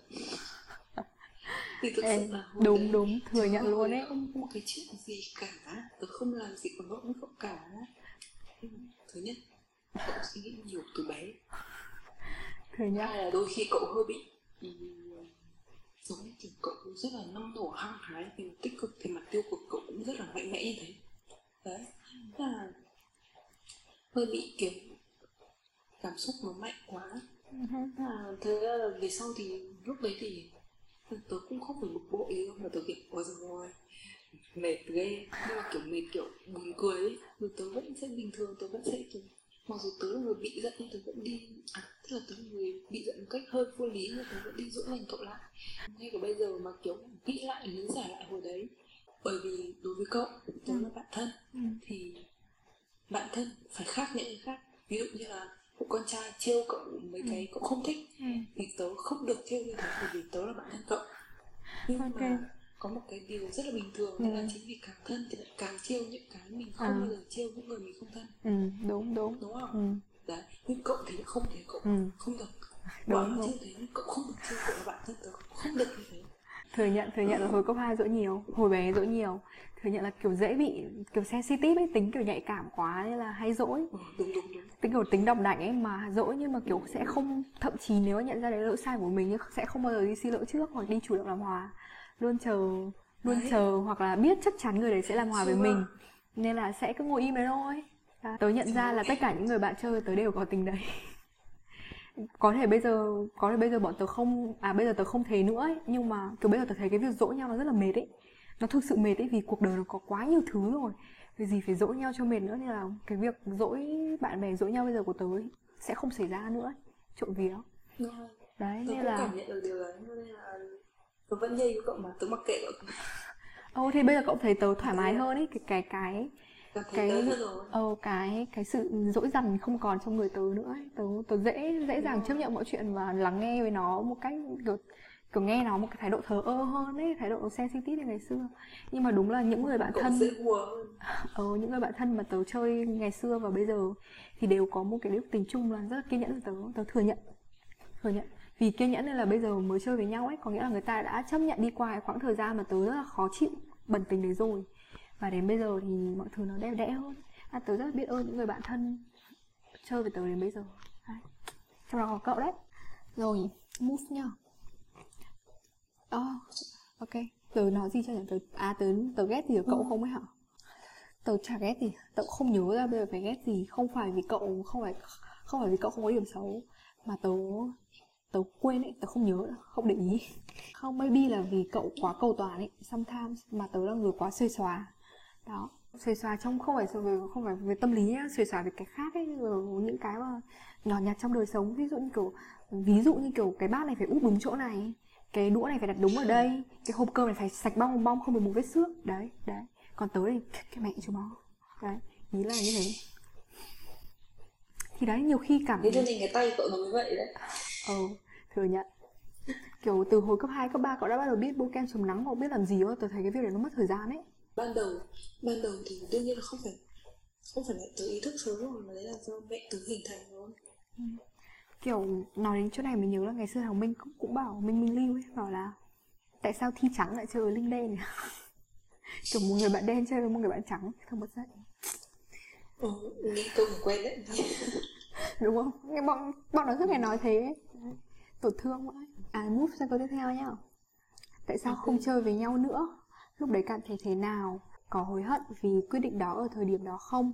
Speaker 1: thì thực Ê, sự là đúng đấy, đúng thừa nhận luôn ấy.
Speaker 2: không có một cái chuyện gì cả. Tớ không làm gì có lỗi với cậu cả. Thứ nhất cậu suy nghĩ nhiều từ bé.
Speaker 1: Thừa nhận.
Speaker 2: Là đôi khi cậu hơi bị giống như kiểu cậu rất là năng nổ hăng hái thì tích cực thì mặt tiêu cực cậu cũng rất là mạnh mẽ như thế. Đấy là hơi bị kiểu cảm xúc nó mạnh quá. À, thế là về sau thì lúc đấy thì tớ cũng không phải bực bội đâu mà tớ kiểu ôi rồi mệt ghê nhưng mà kiểu mệt kiểu buồn cười ấy. Rồi tớ vẫn sẽ bình thường tớ vẫn sẽ kiểu mặc dù tớ là người bị giận nhưng tớ vẫn đi à tức là tớ là người bị giận một cách hơi vô lý nhưng tớ vẫn đi dỗ lành cậu lại. Ngay cả bây giờ mà kiểu nghĩ lại lý giải lại hồi đấy bởi vì đối với cậu tớ là bạn thân ừ. thì bạn thân phải khác những người khác. Ví dụ như là một con trai trêu cậu mấy cái ừ. cậu không thích ừ. thì tớ không được trêu như thế bởi vì tớ là bạn thân cậu nhưng okay. mà có một cái điều rất là bình thường ừ. là chính vì càng thân thì lại càng trêu những cái mình không à. bao giờ trêu những người mình không thân
Speaker 1: ừ, đúng đúng
Speaker 2: đúng không ừ. đấy nhưng cậu thì không thể cậu ừ. không được đúng như thế cậu không được chơi cậu là bạn thân tớ không được như thế
Speaker 1: thừa nhận thừa nhận là hồi cấp 2 dỗi nhiều hồi bé dỗi nhiều thừa nhận là kiểu dễ bị kiểu sensitive ấy tính kiểu nhạy cảm quá nên là hay dỗi
Speaker 2: ừ, đúng, đúng, đúng.
Speaker 1: tính kiểu tính độc đảnh ấy mà dỗi nhưng mà kiểu sẽ không thậm chí nếu nhận ra đấy lỗi sai của mình sẽ không bao giờ đi xin lỗi trước hoặc đi chủ động làm hòa. Luôn chờ luôn đấy. chờ hoặc là biết chắc chắn người đấy sẽ làm hòa với mình. Nên là sẽ cứ ngồi im đấy thôi tớ nhận ra là tất cả những người bạn chơi tớ đều có tình đấy. Có thể bây giờ có thể bây giờ bọn tớ không à bây giờ tớ không thế nữa ấy, nhưng mà kiểu bây giờ tớ thấy cái việc dỗ nhau nó rất là mệt ấy nó thực sự mệt ấy vì cuộc đời nó có quá nhiều thứ rồi. Vì gì phải dỗ nhau cho mệt nữa nên là cái việc dỗi bạn bè dỗ nhau bây giờ của tớ ấy, sẽ không xảy ra nữa. Trộm vía.
Speaker 2: Đấy tớ nên là cảm nhận được điều đấy nên là tớ vẫn nhây với cậu mà tớ mặc kệ cậu.
Speaker 1: Ồ thì bây giờ cậu thấy tớ thoải mái hơn ấy cái cái cái cái ờ cái cái sự dỗi dằn không còn trong người tớ nữa ấy. tớ tớ dễ dễ dàng chấp nhận mọi chuyện và lắng nghe với nó một cách kiểu kiểu nghe nó một cái thái độ thờ ơ hơn ấy thái độ sensitive như ngày xưa. Nhưng mà đúng là những người bạn thân ờ những người bạn thân mà tớ chơi ngày xưa và bây giờ thì đều có một cái đức tình chung là rất là kiên nhẫn. Với tớ tớ thừa nhận thừa nhận. Vì kiên nhẫn nên là bây giờ mới chơi với nhau ấy có nghĩa là người ta đã chấp nhận đi qua cái khoảng thời gian mà tớ rất là khó chịu bẩn tình đấy rồi. Và đến bây giờ thì mọi thứ nó đẹp đẽ hơn. À, tớ rất là biết ơn những người bạn thân chơi với tớ đến bây giờ. Đấy. trong đó có cậu đấy. Rồi move nhá oh, ok. Tớ nói gì cho nhỉ? Tớ à tớ tớ ghét gì ở cậu ừ. không ấy hả? Tớ chả ghét gì. Tớ không nhớ ra bây giờ phải ghét gì. Không phải vì cậu không phải không phải vì cậu không có điểm xấu mà tớ tớ quên ấy tớ không nhớ không để ý. Không maybe là vì cậu quá cầu toàn ấy. Sometimes mà tớ là người quá xuê xóa đó. Xuề xòa trong không phải về không phải về tâm lý nhá. Xuề xòa về cái khác ấy những cái mà nhỏ nhặt trong đời sống. Ví dụ như kiểu ví dụ như kiểu cái bát này phải úp đúng chỗ này cái đũa này phải đặt đúng ở đây cái hộp cơm này phải sạch bong bong không được một vết xước. Đấy đấy. Còn tới thì cái mẹ chú nó đấy ý là như thế. Thì đấy nhiều khi cảm
Speaker 2: thế cho nên cái tay cậu nó mới vậy đấy.
Speaker 1: Ờ thừa nhận. Kiểu từ hồi cấp 2, cấp 3 cậu đã bắt đầu biết bôi kem chống nắng hoặc biết làm gì đó tôi thấy cái việc này nó mất thời gian ấy.
Speaker 2: Ban đầu ban đầu thì đương nhiên là không phải không phải là từ ý thức sớm rồi mà đấy là do mẹ từ hình thành thôi. Ừ.
Speaker 1: kiểu nói đến chỗ này mình nhớ là ngày xưa thằng minh cũng, cũng bảo minh minh lưu ấy bảo là tại sao thi trắng lại chơi với linh đen nhỉ? Kiểu một người bạn đen chơi với một người bạn trắng không mất dậy
Speaker 2: ừ, câu quen đấy.
Speaker 1: Đúng không? Nghe bọn bọn nó suốt ngày nói thế. Tổn thương quá. À move sang câu tiếp theo nhá. Tại sao không chơi với nhau nữa? Lúc đấy cảm thấy thế nào? Có hối hận vì quyết định đó ở thời điểm đó không?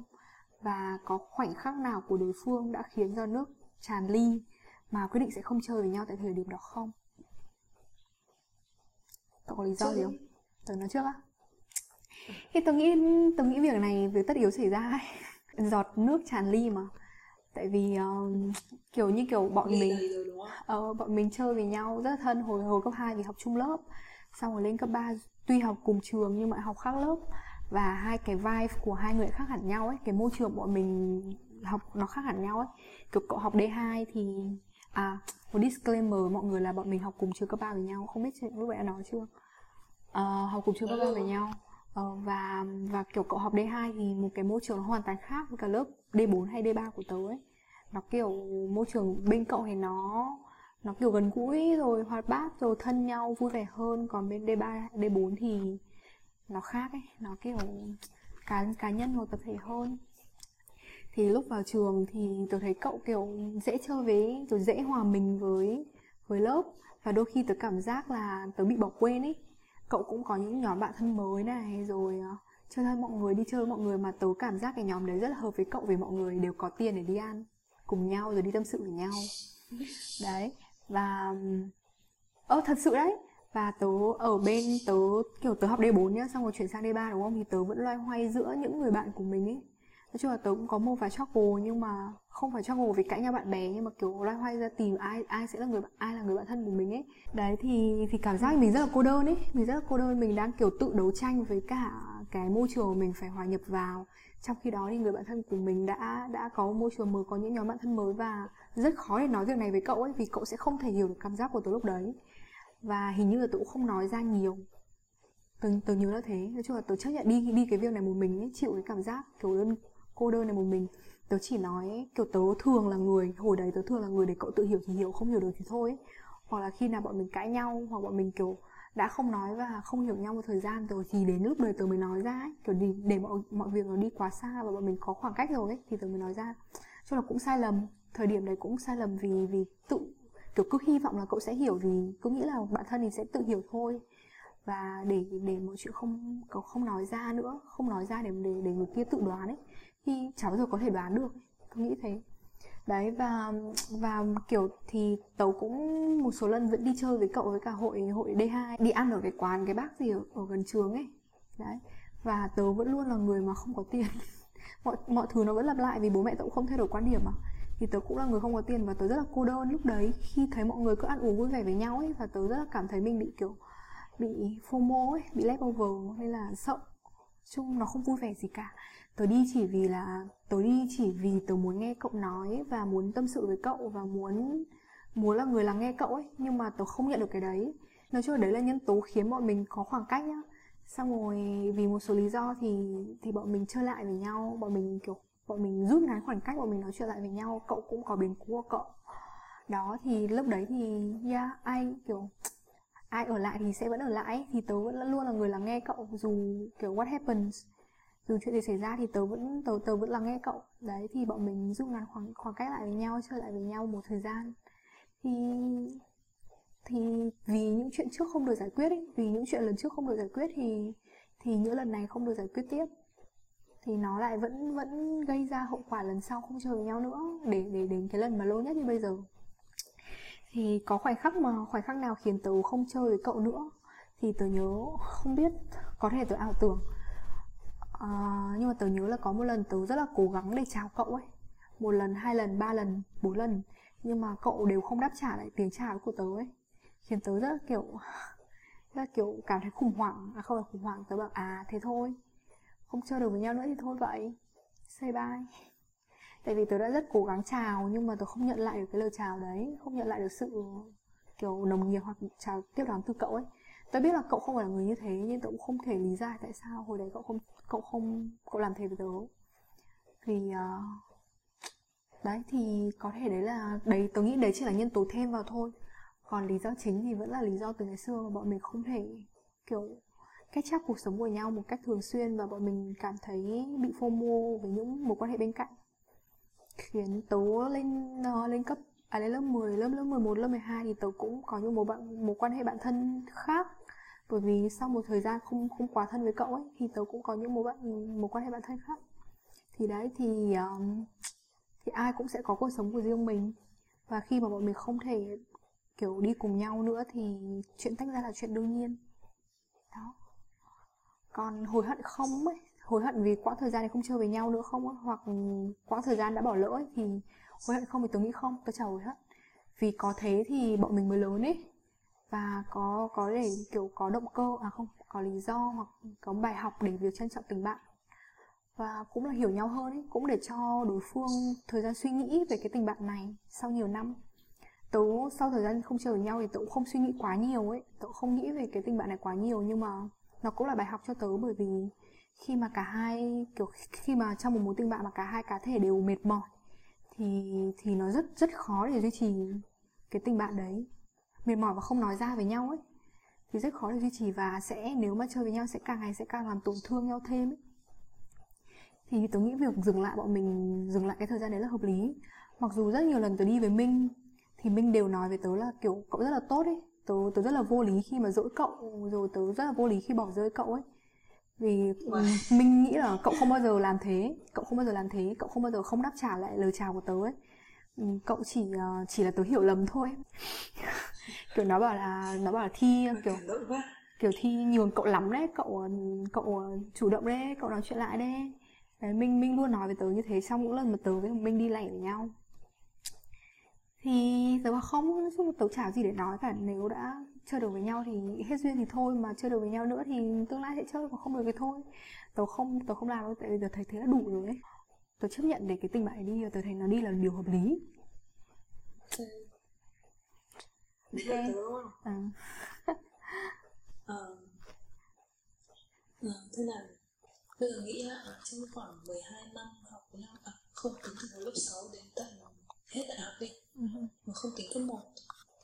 Speaker 1: Và có khoảnh khắc nào của đối phương đã khiến cho nước tràn ly mà quyết định sẽ không chơi với nhau tại thời điểm đó không? Cậu có lý do gì không? Tớ nói trước á. Thì tớ nghĩ tớ nghĩ việc này việc tất yếu xảy ra ấy. giọt nước tràn ly mà. Tại vì uh, kiểu như kiểu bọn mình uh, bọn mình chơi với nhau rất là thân. Hồi hồi cấp 2 vì học chung lớp xong rồi lên cấp 3 tuy học cùng trường nhưng mà học khác lớp. Và hai cái vibe của hai người khác hẳn nhau ấy cái môi trường bọn mình học nó khác hẳn nhau ấy. Kiểu cậu học D2 thì à một disclaimer mọi người là bọn mình học cùng trường cấp 3 với nhau. Không biết lúc vậy đã nói chưa? Uh, học cùng trường cấp 3 với nhau. Uh, và và kiểu cậu học D2 thì một cái môi trường nó hoàn toàn khác với cả lớp D4 hay D3 của tớ ấy. Nó kiểu môi trường bên cậu thì nó nó kiểu gần gũi rồi hoạt bát rồi thân nhau vui vẻ hơn. Còn bên D3 D4 thì nó khác ấy. Nó kiểu cá cá nhân hoặc tập thể hơn thì lúc vào trường thì tôi thấy cậu kiểu dễ chơi với rồi dễ hòa mình với với lớp. Và đôi khi tớ cảm giác là tớ bị bỏ quên ấy cậu cũng có những nhóm bạn thân mới này rồi uh, chơi thân mọi người đi chơi với mọi người mà tớ cảm giác cái nhóm đấy rất là hợp với cậu vì mọi người đều có tiền để đi ăn cùng nhau rồi đi tâm sự với nhau. Đấy và ơ thật sự đấy. Và tớ ở bên tớ kiểu tớ học D4 nhá xong rồi chuyển sang D3 đúng không? Thì tớ vẫn loay hoay giữa những người bạn của mình ấy nói chung là tớ cũng có một vài struggle nhưng mà không phải struggle vì cãi nhau bạn bè nhưng mà kiểu loay hoay ra tìm ai ai sẽ là người ai là người bạn thân của mình ấy. Đấy thì thì cảm giác mình rất là cô đơn ấy. Mình rất là cô đơn mình đang kiểu tự đấu tranh với cả cái môi trường mình phải hòa nhập vào. Trong khi đó thì người bạn thân của mình đã đã có môi trường mới có những nhóm bạn thân mới và rất khó để nói việc này với cậu ấy vì cậu sẽ không thể hiểu được cảm giác của tớ lúc đấy. Và hình như là tớ cũng không nói ra nhiều. Tớ, tớ nhớ là thế. Nói chung là tớ chấp nhận đi đi cái việc này một mình ấy chịu cái cảm giác kiểu đơn cô đơn này một mình tớ chỉ nói kiểu tớ thường là người hồi đấy tớ thường là người để cậu tự hiểu thì hiểu không hiểu được thì thôi ấy. hoặc là khi nào bọn mình cãi nhau hoặc bọn mình kiểu đã không nói và không hiểu nhau một thời gian rồi thì đến lúc đấy tớ mới nói ra ấy. kiểu để, để mọi mọi việc nó đi quá xa và bọn mình có khoảng cách rồi ấy thì tớ mới nói ra cho là cũng sai lầm thời điểm đấy cũng sai lầm vì vì tự kiểu cứ hy vọng là cậu sẽ hiểu vì cứ nghĩ là bản thân thì sẽ tự hiểu thôi và để để mọi chuyện không cậu không nói ra nữa không nói ra để để để người kia tự đoán ấy thì chả bao giờ có thể đoán được tôi nghĩ thế. Đấy và và kiểu thì tớ cũng một số lần vẫn đi chơi với cậu với cả hội hội D2 đi ăn ở cái quán cái bác gì ở, ở gần trường ấy. Đấy và tớ vẫn luôn là người mà không có tiền. Mọi mọi thứ nó vẫn lặp lại vì bố mẹ tớ cũng không thay đổi quan điểm mà. Thì tớ cũng là người không có tiền và tớ rất là cô đơn lúc đấy. Khi thấy mọi người cứ ăn uống vui vẻ với nhau ấy và tớ rất là cảm thấy mình bị kiểu bị FOMO ấy, bị leftover nên là sợ. Chung nó không vui vẻ gì cả tớ đi chỉ vì là, tớ đi chỉ vì tớ muốn nghe cậu nói và muốn tâm sự với cậu và muốn muốn là người lắng nghe cậu ấy, nhưng mà tớ không nhận được cái đấy. Nói chung là đấy là nhân tố khiến bọn mình có khoảng cách nhá. Xong rồi vì một số lý do thì thì bọn mình chơi lại với nhau, bọn mình, kiểu, bọn mình rút ngắn khoảng cách, bọn mình nói chuyện lại với nhau, cậu cũng có biến cố của cậu. Đó, thì lúc đấy thì, yeah, ai, kiểu, ai ở lại thì sẽ vẫn ở lại, thì tớ vẫn luôn là người lắng nghe cậu, dù, kiểu, what happens dù chuyện gì xảy ra thì tớ vẫn tớ tớ vẫn lắng nghe cậu. Đấy thì bọn mình rút ngắn khoảng khoảng cách lại với nhau chơi lại với nhau một thời gian. Thì thì vì những chuyện trước không được giải quyết ấy, vì những chuyện lần trước không được giải quyết thì thì những lần này không được giải quyết tiếp. Thì nó lại vẫn vẫn gây ra hậu quả lần sau không chơi với nhau nữa để để đến cái lần mà lâu nhất như bây giờ. Thì có khoảnh khắc mà khoảnh khắc nào khiến tớ không chơi với cậu nữa thì tớ nhớ không biết có thể tớ ảo tưởng à, nhưng mà tớ nhớ là có một lần tớ rất là cố gắng để chào cậu ấy. Một lần hai lần ba lần bốn lần. Nhưng mà cậu đều không đáp trả lại tiếng chào của tớ ấy. Khiến tớ rất là kiểu rất là kiểu cảm thấy khủng hoảng. À không phải khủng hoảng tớ bảo à thế thôi. Không chơi được với nhau nữa thì thôi vậy. Say bye. Tại vì tớ đã rất cố gắng chào nhưng mà tớ không nhận lại được cái lời chào đấy. Không nhận lại được sự kiểu nồng nhiệt hoặc chào tiếp đón từ cậu ấy. Tớ biết là cậu không phải là người như thế nhưng tớ cũng không thể lý giải tại sao hồi đấy cậu không cậu không cậu làm thầy với tớ. Vì uh, ờ, đấy thì có thể đấy là đấy tớ nghĩ đấy chỉ là nhân tố thêm vào thôi. Còn lý do chính thì vẫn là lý do từ ngày xưa mà bọn mình không thể kiểu cách chắc cuộc sống của nhau một cách thường xuyên và bọn mình cảm thấy bị FOMO với những mối quan hệ bên cạnh. Khiến tớ lên uh, lên cấp à lên lớp 10, lớp lớp 11, lớp 12 thì tớ cũng có những mối bạn mối quan hệ bạn thân khác bởi vì sau một thời gian không không quá thân với cậu ấy thì tớ cũng có những mối bạn mối quan hệ bạn thân khác. Thì đấy thì um, thì ai cũng sẽ có cuộc sống của riêng mình. Và khi mà bọn mình không thể kiểu đi cùng nhau nữa thì chuyện tách ra là chuyện đương nhiên. Đó. Còn hối hận không ấy hối hận vì quãng thời gian này không chơi với nhau nữa không ấy, hoặc quãng thời gian đã bỏ lỡ ấy, thì hối hận không thì tôi nghĩ không tôi chả hối hận. Vì có thế thì bọn mình mới lớn ấy và có có để kiểu, có động cơ à không, có lý do hoặc có bài học để việc trân trọng tình bạn. Và cũng là hiểu nhau hơn ấy, cũng để cho đối phương thời gian suy nghĩ về cái tình bạn này sau nhiều năm. Tớ sau thời gian không chơi với nhau thì tớ cũng không suy nghĩ quá nhiều ấy, tớ không nghĩ về cái tình bạn này quá nhiều, nhưng mà nó cũng là bài học cho tớ bởi vì khi mà cả hai, kiểu, khi mà trong một mối tình bạn mà cả hai cá thể đều mệt mỏi thì thì nó rất rất khó để duy trì cái tình bạn đấy mệt mỏi và không nói ra với nhau ấy thì rất khó để duy trì và sẽ nếu mà chơi với nhau sẽ càng ngày sẽ càng làm tổn thương nhau thêm ấy. Thì tớ nghĩ việc dừng lại bọn mình dừng lại cái thời gian đấy là hợp lý. Mặc dù rất nhiều lần tớ đi với minh thì minh đều nói với tớ là kiểu cậu rất là tốt ấy tớ tớ rất là vô lý khi mà dỗi cậu rồi tớ rất là vô lý khi bỏ rơi cậu ấy. Vì wow. minh nghĩ là cậu không bao giờ làm thế cậu không bao giờ làm thế cậu không bao giờ không đáp trả lại lời chào của tớ ấy cậu chỉ uh, chỉ là tớ hiểu lầm thôi. Kiểu nó bảo là nó bảo là thi kiểu kiểu thi nhường cậu lắm đấy. Cậu cậu chủ động đấy cậu nói chuyện lại đấy. Đấy minh minh luôn nói với tớ như thế trong những lần mà tớ với minh đi lẻ với nhau. Thì tớ bảo không nói chung tớ chả gì để nói cả. Nếu đã chơi được với nhau thì hết duyên thì thôi mà chơi được với nhau nữa thì tương lai sẽ chơi mà không được thì thôi. Tớ không tớ không làm đâu tại vì tớ thấy thế là đủ rồi ấy tớ chấp nhận để cái tình bạn đi và tớ thấy nó đi là điều hợp lý
Speaker 2: okay. à. ờ. ờ, thế là bây giờ nghĩ là trong khoảng 12 năm học với nhau à, không tính từ lớp 6 đến tận hết đại học đi
Speaker 1: Ừ.
Speaker 2: mà không tính cấp 1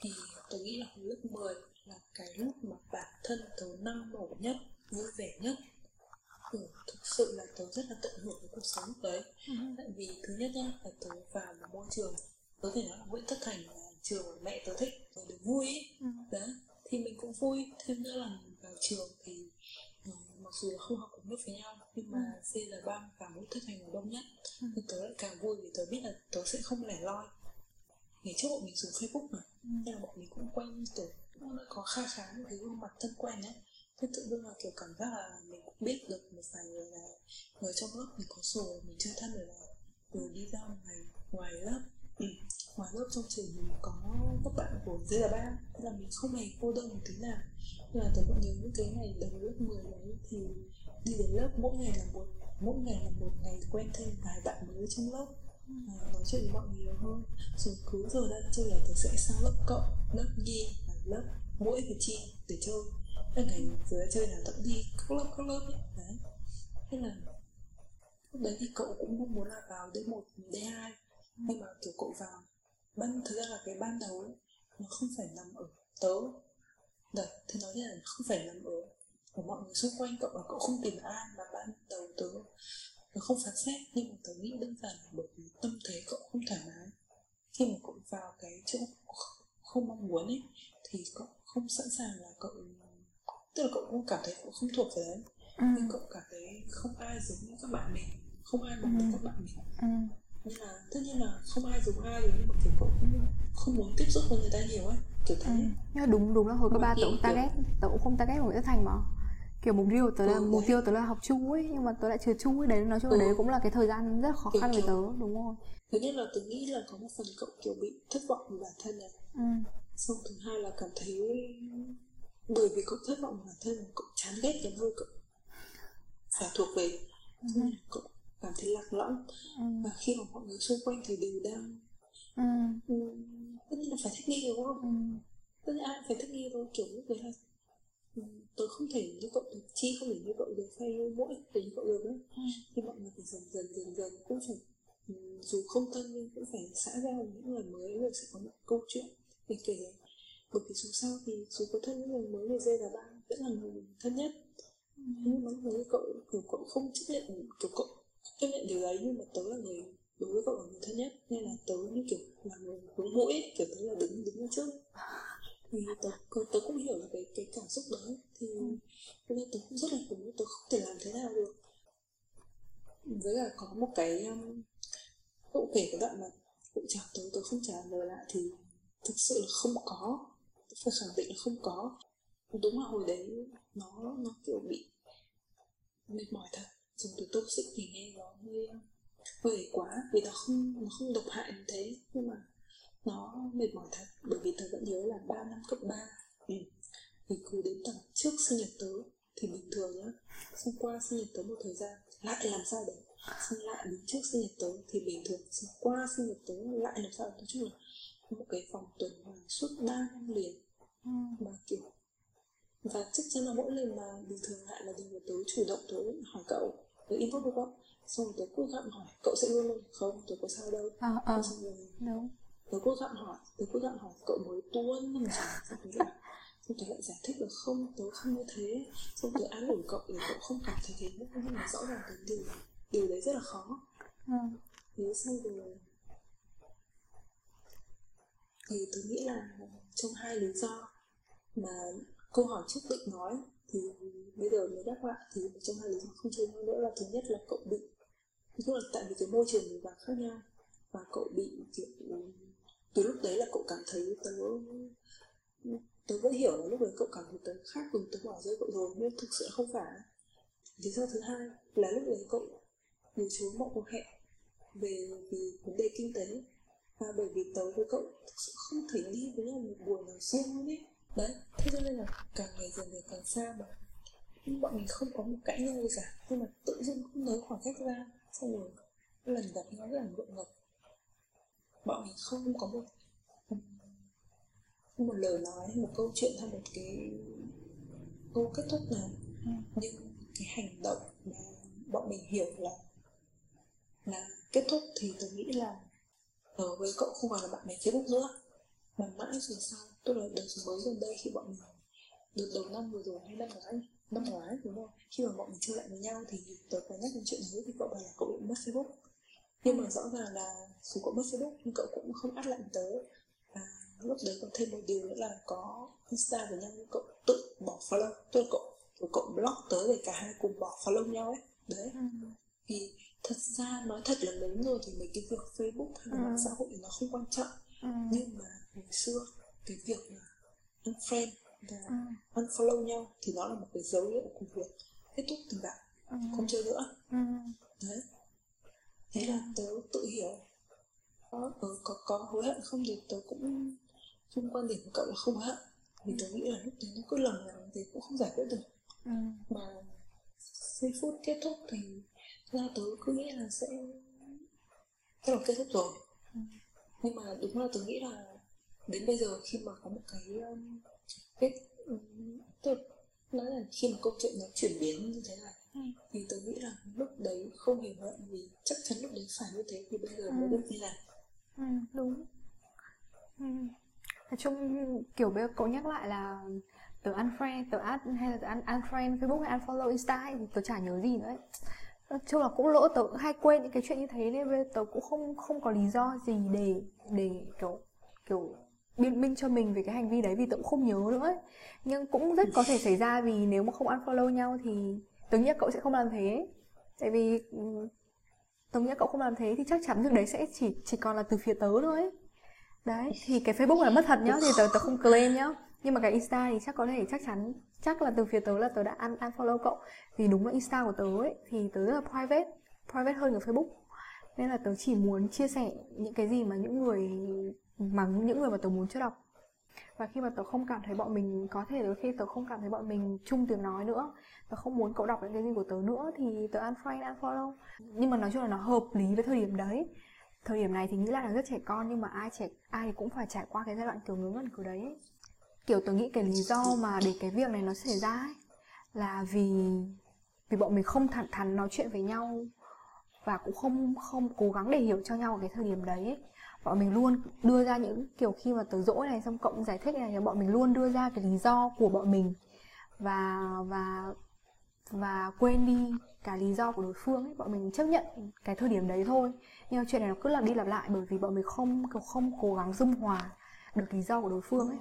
Speaker 2: thì tôi nghĩ là lớp 10 là cái lúc mà bản thân tớ năng nổ nhất vui vẻ nhất ừ, thực sự là tớ rất là tận hưởng với cuộc sống lúc đấy
Speaker 1: Ừ.
Speaker 2: tại vì thứ nhất nhá là tớ vào một môi trường tớ thể nói là Nguyễn Tất Thành là trường mà mẹ tớ thích tớ được vui ấy.
Speaker 1: Ừ.
Speaker 2: đấy thì mình cũng vui thêm nữa là vào trường thì ừ, mặc dù là không học cùng lớp với nhau nhưng mà C là ba và Nguyễn Tất Thành là đông nhất
Speaker 1: Ừ.
Speaker 2: nhưng tớ lại càng vui vì tớ biết là tớ sẽ không lẻ loi ngày trước bọn mình dùng Facebook mà
Speaker 1: Ừ.
Speaker 2: nên là bọn mình cũng quen kiểu cũng đã có kha khá những cái gương mặt thân quen ấy thế tự dưng là kiểu cảm giác là mình cũng biết được một vài người là người trong lớp mình có rồi mình chơi thân rồi là rồi đi ra ngoài ngoài lớp. Ừ. ngoài lớp trong trường mình có các bạn của dưới là ba thế là mình không hề cô đơn một tí nào. Nhưng mà tôi vẫn nhớ những cái ngày đầu lớp 10 đấy thì đi đến lớp mỗi ngày là một mỗi ngày là một ngày quen thêm vài bạn mới trong lớp. À, nói chuyện với mọi người nhiều hơn. Rồi cứ giờ ra chơi là tôi sẽ sang lớp cộng lớp nhi và lớp mũi và chi để chơi các ngày vừa chơi là tận đi các lớp các lớp ấy. đấy. Thế là lúc đấy thì cậu cũng mong muốn là vào D1, D2 nhưng mà kiểu cậu vào ban thực ra là cái ban đầu ấy nó không phải nằm ở tớ. Đấy thế nói là không phải nằm ở của mọi người xung quanh cậu là cậu không tìm ai mà ban đầu tớ. Nó không phán xét nhưng mà tớ nghĩ đơn giản là bởi vì tâm thế cậu không thoải mái. Khi mà cậu vào cái chỗ không mong muốn ấy thì cậu không sẵn sàng là cậu tức là cậu cũng cảm thấy cậu không thuộc về đấy
Speaker 1: Ừ.
Speaker 2: nhưng cậu cảm thấy không ai giống như các bạn mình không ai bằng được các bạn mình
Speaker 1: Ừ.
Speaker 2: nên là tất nhiên là không ai giống ai rồi nhưng mà kiểu cậu cũng không muốn tiếp xúc với người ta nhiều ấy kiểu thế
Speaker 1: Ừ. Nhưng mà đúng đúng là hồi cấp ba tớ cũng target tớ cũng không target của Nguyễn Thành mà kiểu mục tiêu tớ là
Speaker 2: Ừ,
Speaker 1: mục tiêu tớ là học chu ấy nhưng mà tớ lại trượt chu ấy đấy nói chung là
Speaker 2: Ừ.
Speaker 1: đấy cũng là cái thời gian rất khó khăn với tớ đúng rồi
Speaker 2: thứ nhất là tôi nghĩ là có một phần cậu kiểu bị thất vọng về bản thân này
Speaker 1: ừ.
Speaker 2: xong thứ hai là cảm thấy bởi vì cậu thất vọng bản thân cậu chán ghét cái nơi cậu phải thuộc về
Speaker 1: Ừ.
Speaker 2: Cậu cảm thấy lạc lõng
Speaker 1: Ừ.
Speaker 2: và khi mà mọi người xung quanh thì đều đang
Speaker 1: Ừ.
Speaker 2: ừm, tất nhiên là phải thích nghi đúng không
Speaker 1: Ừ.
Speaker 2: tất nhiên ai phải thích nghi thôi kiểu lúc đấy là ừm, tớ không thể như cậu được chi không thể như cậu được hay như mỗi thể như cậu được nữa
Speaker 1: Ừ.
Speaker 2: thì mọi người phải dần dần dần dần cũng phải ừm, dù không thân nhưng cũng phải xã giao với những người mới rồi sẽ có những câu chuyện để kể bởi vì dù sao thì dù có thân những người mới người dây là bạn vẫn là người thân nhất. Nhưng mà người cậu kiểu cậu không chấp nhận kiểu cậu chấp nhận điều đấy nhưng mà tớ là người đối với cậu là người thân nhất. Nên là tớ như kiểu là người hướng mũi ấy, kiểu tớ là đứng đứng trước. Thì tớ, tớ, tớ cũng hiểu là cái cái cảm xúc đấy thì nên nên tớ cũng rất là đúng tớ không thể làm thế nào được. Với cả có một cái um, cậu kể cái đoạn mà cậu chào tớ tớ không trả lời lại thì thực sự là không có tớ phải khẳng định là không có. Đúng là hồi đấy nó nó kiểu bị mệt mỏi thật. Dùng từ toxic thì nghe nó hơi hơi quá. Vì nó không nó không độc hại như thế. Nhưng mà nó mệt mỏi thật. Bởi vì tớ vẫn nhớ là 3 năm cấp 3 ừ. thì cứ đến tầm trước sinh nhật tớ. Thì bình thường nhá xong qua sinh nhật tớ một thời gian, lại làm sao đấy xong lại đến trước sinh nhật tớ? Thì bình thường xong qua sinh nhật tớ, lại làm sao nói chung là một cái vòng tuần hoàn suốt 3 năm liền.
Speaker 1: Ừ.
Speaker 2: mà kiểu và chắc chắn là mỗi lần mà bình thường lại là điều mà tớ chủ động tớ hỏi cậu tớ inbox với cậu xong rồi tớ cứ gặng hỏi cậu sẽ luôn luôn không tớ có sao đâu.
Speaker 1: À, à,
Speaker 2: xong rồi
Speaker 1: đúng.
Speaker 2: tớ cứ gặng hỏi tớ cứ gặng hỏi cậu mới tuôn làm gì xong tớ lại giải thích là không tớ không như thế. Xong tớ an ủi cậu để cậu không cảm thấy thế nhưng mà rõ ràng cái điều điều đấy rất là khó.
Speaker 1: Ừ.
Speaker 2: thế xong rồi thì tôi nghĩ là trong hai lý do mà câu hỏi trước định nói, thì bây giờ mới đáp lại. Thì trong hai lý do không chơi nhau nữa là thứ nhất là cậu bị tức là tại vì cái môi trường mình vào khác nhau. Và cậu bị kiểu, từ lúc đấy là cậu cảm thấy tớ tớ vẫn hiểu là lúc đấy cậu cảm thấy tớ khác cùng tớ bỏ rơi cậu rồi, nhưng thực sự không phải. Lý do thứ hai là lúc đấy cậu từ chối mọi cuộc hẹn về vì vấn đề kinh tế và bởi vì tớ với cậu thực sự không thể đi với nhau một buổi nào riêng luôn ấy. Đấy thế cho nên là càng ngày dần dần càng xa mà. Nhưng bọn mình không có một cãi nhau gì cả. Nhưng mà tự dưng cũng nới khoảng cách ra xong rồi lần gặp nhau rất là ngượng ngập. Bọn mình không có một một lời nói một câu chuyện hay một cái câu kết thúc nào.
Speaker 1: Ừ.
Speaker 2: nhưng cái hành động mà bọn mình hiểu là là kết thúc thì tớ nghĩ là tớ với cậu không còn là bạn bè Facebook nữa. Mà mãi về sau tức là đợt mới gần đây khi bọn mình đợt đầu năm vừa rồi hay năm ngoái năm ngoái đúng không? Khi mà bọn mình chơi lại với nhau thì tớ có nhắc đến chuyện đấy thì cậu bảo là cậu bị mất Facebook. Nhưng mà rõ ràng là dù cậu mất Facebook nhưng cậu cũng không át lại tớ. Và lúc đấy có thêm một điều nữa là có Insta với nhau nhưng cậu tự bỏ follow. Tức là cậu cậu block tớ để cả hai cùng bỏ follow nhau ấy. Đấy.
Speaker 1: Ừ.
Speaker 2: thì thật ra nói thật là lớn rồi thì mấy cái việc Facebook hay là
Speaker 1: Ừ.
Speaker 2: mạng xã hội nó không quan trọng
Speaker 1: Ừ.
Speaker 2: nhưng mà hồi xưa cái việc mà unfriend và
Speaker 1: Ừ.
Speaker 2: unfollow nhau thì nó là một cái dấu hiệu của việc kết thúc tình bạn
Speaker 1: Ừ.
Speaker 2: không chơi nữa
Speaker 1: Ừ.
Speaker 2: đấy thế là tớ tự hiểu có ừ, có có hối hận không thì tớ cũng chung quan điểm của cậu là không hối hận vì tớ nghĩ là lúc đấy nó cứ lầm lầm thì cũng không giải quyết được
Speaker 1: Ừ.
Speaker 2: mà giây phút kết thúc thì ra tớ cứ nghĩ là sẽ tức là kết thúc rồi
Speaker 1: Ừ.
Speaker 2: nhưng mà đúng là tớ nghĩ là đến bây giờ khi mà có một cái kết um, tức là nói là khi mà câu chuyện nó chuyển biến như thế này
Speaker 1: Ừ.
Speaker 2: thì tớ nghĩ là lúc đấy không hề hận vì chắc chắn lúc đấy phải như thế thì bây giờ mới
Speaker 1: Ừ.
Speaker 2: được như này
Speaker 1: Ừ, đúng ừ. nói chung kiểu bây giờ cậu nhắc lại là tớ unfriend tớ add hay là tớ un, unfriend facebook hay unfollow insta ấy, thì tớ chả nhớ gì nữa ấy chung là cũng lỗ tớ cũng hay quên những cái chuyện như thế nên bây giờ tớ cũng không không có lý do gì để để kiểu kiểu biện minh cho mình về cái hành vi đấy vì tớ cũng không nhớ nữa ấy. nhưng cũng rất có thể xảy ra vì nếu mà không unfollow nhau thì tớ nghĩ cậu sẽ không làm thế tại vì ừ, tớ nghĩ cậu không làm thế thì chắc chắn việc đấy sẽ chỉ chỉ còn là từ phía tớ thôi ấy. đấy, thì cái facebook là mất thật nhá, thì tớ tớ không claim nhá nhưng mà cái insta thì chắc có thể chắc chắn, chắc là từ phía tớ là tớ đã un, unfollow cậu. Vì đúng là insta của tớ ấy, thì tớ rất là private private hơn ở facebook. Nên là tớ chỉ muốn chia sẻ những cái gì mà những người, mà những người mà tớ muốn cho đọc. Và khi mà tớ không cảm thấy bọn mình, có thể đôi khi tớ không cảm thấy bọn mình chung tiếng nói nữa, tớ không muốn cậu đọc những cái gì của tớ nữa, thì tớ unfriend, unfollow. Nhưng mà nói chung là nó hợp lý với thời điểm đấy. Thời điểm này thì nghĩ là nó rất trẻ con, nhưng mà ai trẻ, ai thì cũng phải trải qua cái giai đoạn kiểu ngớ ngẩn kiểu đấy ấy kiểu tôi nghĩ cái lý do mà để cái việc này nó xảy ra ấy, là vì vì bọn mình không thẳng thắn nói chuyện với nhau và cũng không không cố gắng để hiểu cho nhau ở cái thời điểm đấy ấy. bọn mình luôn đưa ra những kiểu khi mà tớ dỗi này xong cộng giải thích này thì bọn mình luôn đưa ra cái lý do của bọn mình và và và quên đi cả lý do của đối phương ấy bọn mình chấp nhận cái thời điểm đấy thôi nhưng mà chuyện này nó cứ lặp đi lặp lại bởi vì bọn mình không kiểu không cố gắng dung hòa được lý do của đối phương ấy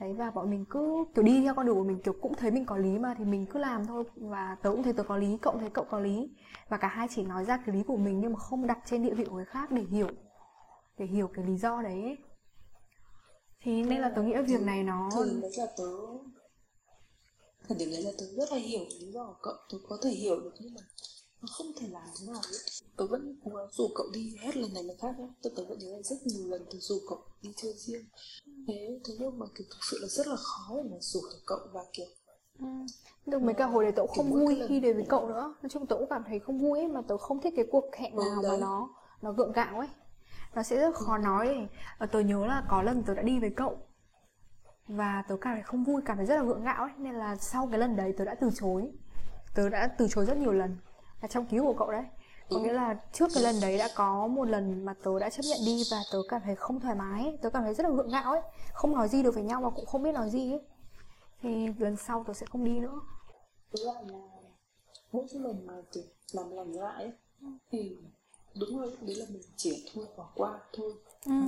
Speaker 1: đấy, và bọn mình cứ, kiểu, đi theo con đường của mình, kiểu, cũng thấy mình có lý mà, thì mình cứ làm thôi. Và tớ cũng thấy tớ có lý, cậu thấy cậu có lý. Và cả hai chỉ nói ra cái lý của mình nhưng mà không đặt trên địa vị của người khác để hiểu để hiểu cái lý do đấy. Ấy. thì nên là tớ nghĩ việc này nó
Speaker 2: thì điểm đấy là tớ thời điểm đấy là tớ rất là hiểu lý do của cậu. Tớ có thể hiểu được nhưng mà nó không thể làm thế nào ấy. tớ vẫn cố gắng rủ cậu đi hết lần này lần khác ấy. tớ, tớ vẫn nhớ là rất nhiều lần tớ rủ cậu đi chơi riêng thế thế nhưng mà kiểu thực sự là rất là khó để mà rủ được cậu và kiểu
Speaker 1: Ừ. Được mấy cả hồi đấy tớ cũng không vui khi đến với cậu nữa Nói chung tớ cũng cảm thấy không vui ấy Mà tớ không thích cái cuộc hẹn
Speaker 2: Ừ,
Speaker 1: nào mà nó nó gượng gạo ấy Nó sẽ rất khó nói ấy. Và tớ nhớ là có lần tớ đã đi với cậu Và tớ cảm thấy không vui, cảm thấy rất là gượng gạo ấy Nên là sau cái lần đấy tớ đã từ chối Tớ đã từ chối rất nhiều lần Là trong ký của cậu đấy Có
Speaker 2: Ừ.
Speaker 1: nghĩa là trước cái lần đấy đã có một lần mà tớ đã chấp nhận đi Và tớ cảm thấy không thoải mái ấy. Tớ cảm thấy rất là gượng gạo ấy Không nói gì được với nhau và cũng không biết nói gì ấy Thì lần sau tớ sẽ không đi nữa
Speaker 2: lại là mỗi cái lần mà kiểu làm lành lại ấy, thì đúng rồi đấy là mình chỉ thôi bỏ qua thôi
Speaker 1: Ừ.
Speaker 2: Ờ,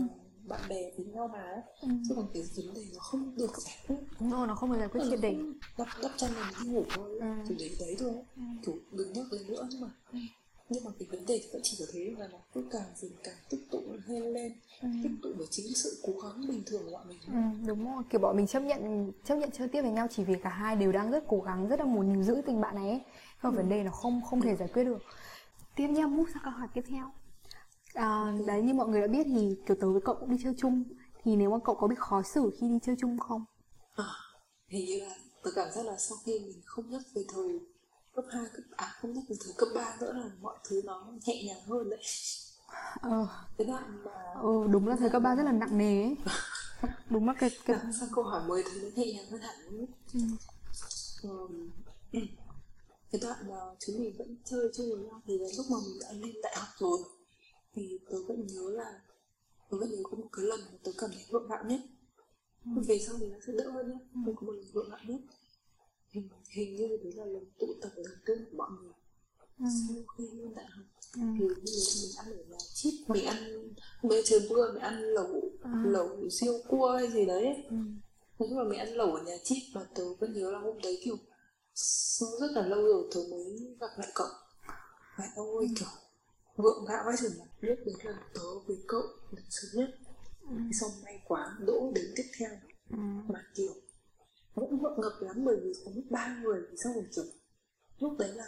Speaker 2: bạn bè với nhau mà.
Speaker 1: Ừ.
Speaker 2: chứ còn cái vấn đề nó không được giải quyết
Speaker 1: Đúng rồi, nó không được giải quyết triệt để
Speaker 2: đắp đắp chăn mình đi ngủ thôi
Speaker 1: Ừ.
Speaker 2: thì đấy đấy thôi kiểu đừng nhắc đến nữa nhưng mà nhưng mà cái vấn đề thì vẫn chỉ có thế là nó cứ càng dần càng tích tụ lên lên
Speaker 1: Ừ.
Speaker 2: tích tụ bởi chính sự cố gắng bình thường của bọn mình
Speaker 1: Ừ, đúng rồi, kiểu bọn mình chấp nhận chấp nhận chơi tiếp với nhau chỉ vì cả hai đều đang rất cố gắng, rất là muốn giữ tình bạn này ấy. Còn vấn đề nó không không thể giải quyết được. Tiếp nha, move sang câu hỏi tiếp theo. À, đấy như mọi người đã biết thì kiểu tớ với cậu cũng đi chơi chung thì nếu mà cậu có bị khó xử khi đi chơi chung không?
Speaker 2: à, hình như là tôi cảm giác là sau khi mình không nhắc về thời cấp 2, cấp à không nhắc về thời cấp 3 nữa là mọi thứ nó nhẹ nhàng hơn đấy
Speaker 1: Ờ,
Speaker 2: cái đoạn mà
Speaker 1: ừ, đúng là thời cấp 3 rất là nặng nề ấy. Đúng là cái cái
Speaker 2: Dạ, sang câu hỏi mới thấy nó nhẹ nhàng hơn hẳn ấy.
Speaker 1: Ừ.
Speaker 2: Ờm, cái đoạn mà chúng mình vẫn chơi chơi với nhau thì đến lúc mà mình đã lên đại học rồi thì tớ vẫn nhớ là tớ vẫn nhớ có một cái lần mà tớ cảm thấy gượng gạo nhất ừ. về sau thì nó sẽ đỡ hơn nhé ừ. có một lần gượng gạo nhất hình, hình như đấy là lần tụ tập đầu tiên của mọi người ừ. sau khi lên đại học ừ. thì như mình ăn ở nhà chip mình ăn mấy trời mưa mình ăn lẩu ừ. lẩu siêu cua hay gì đấy ừ. nói chung là mình ăn lẩu ở nhà chip mà tớ vẫn nhớ là hôm đấy kiểu sau rất là lâu rồi tớ mới gặp lại cậu và ôi ừ. kiểu vượng gạo vãi chừng lúc đấy là tớ với cậu lần sớm nhất. Ừ. xong may quá đỗ đến tiếp theo. Ừ. mà kiểu cũng ngượng ngập lắm bởi vì có ba người thì xong rồi kiểu lúc đấy là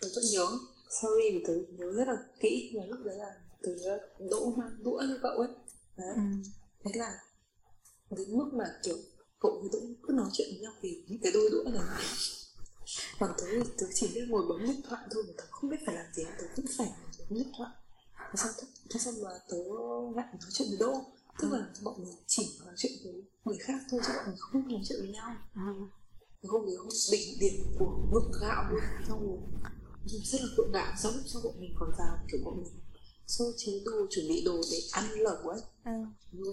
Speaker 2: tớ vẫn nhớ. Sorry vì tớ nhớ rất là kỹ là lúc đấy là tớ đỗ mang đũa như cậu ấy. Đấy. Ừ. thế là đến mức mà kiểu cậu với đỗ cứ nói chuyện với nhau vì những cái đôi đũa này. Còn tớ thì tớ chỉ biết ngồi bấm điện thoại thôi mà tớ không biết phải làm gì tớ cũng phải điện thoại thế xong thế xong mà tớ ngại nói chuyện với đỗ. Tức là bọn mình chỉ nói chuyện với người khác thôi chứ bọn mình không nói chuyện với nhau. À. hôm đấy hôm đỉnh điểm của ngực gạo luôn. Xong rồi rất là gạo sau lúc sau bọn mình còn vào kiểu bọn mình sơ chế đồ chuẩn bị đồ để ăn lẩu ấy. Ừ.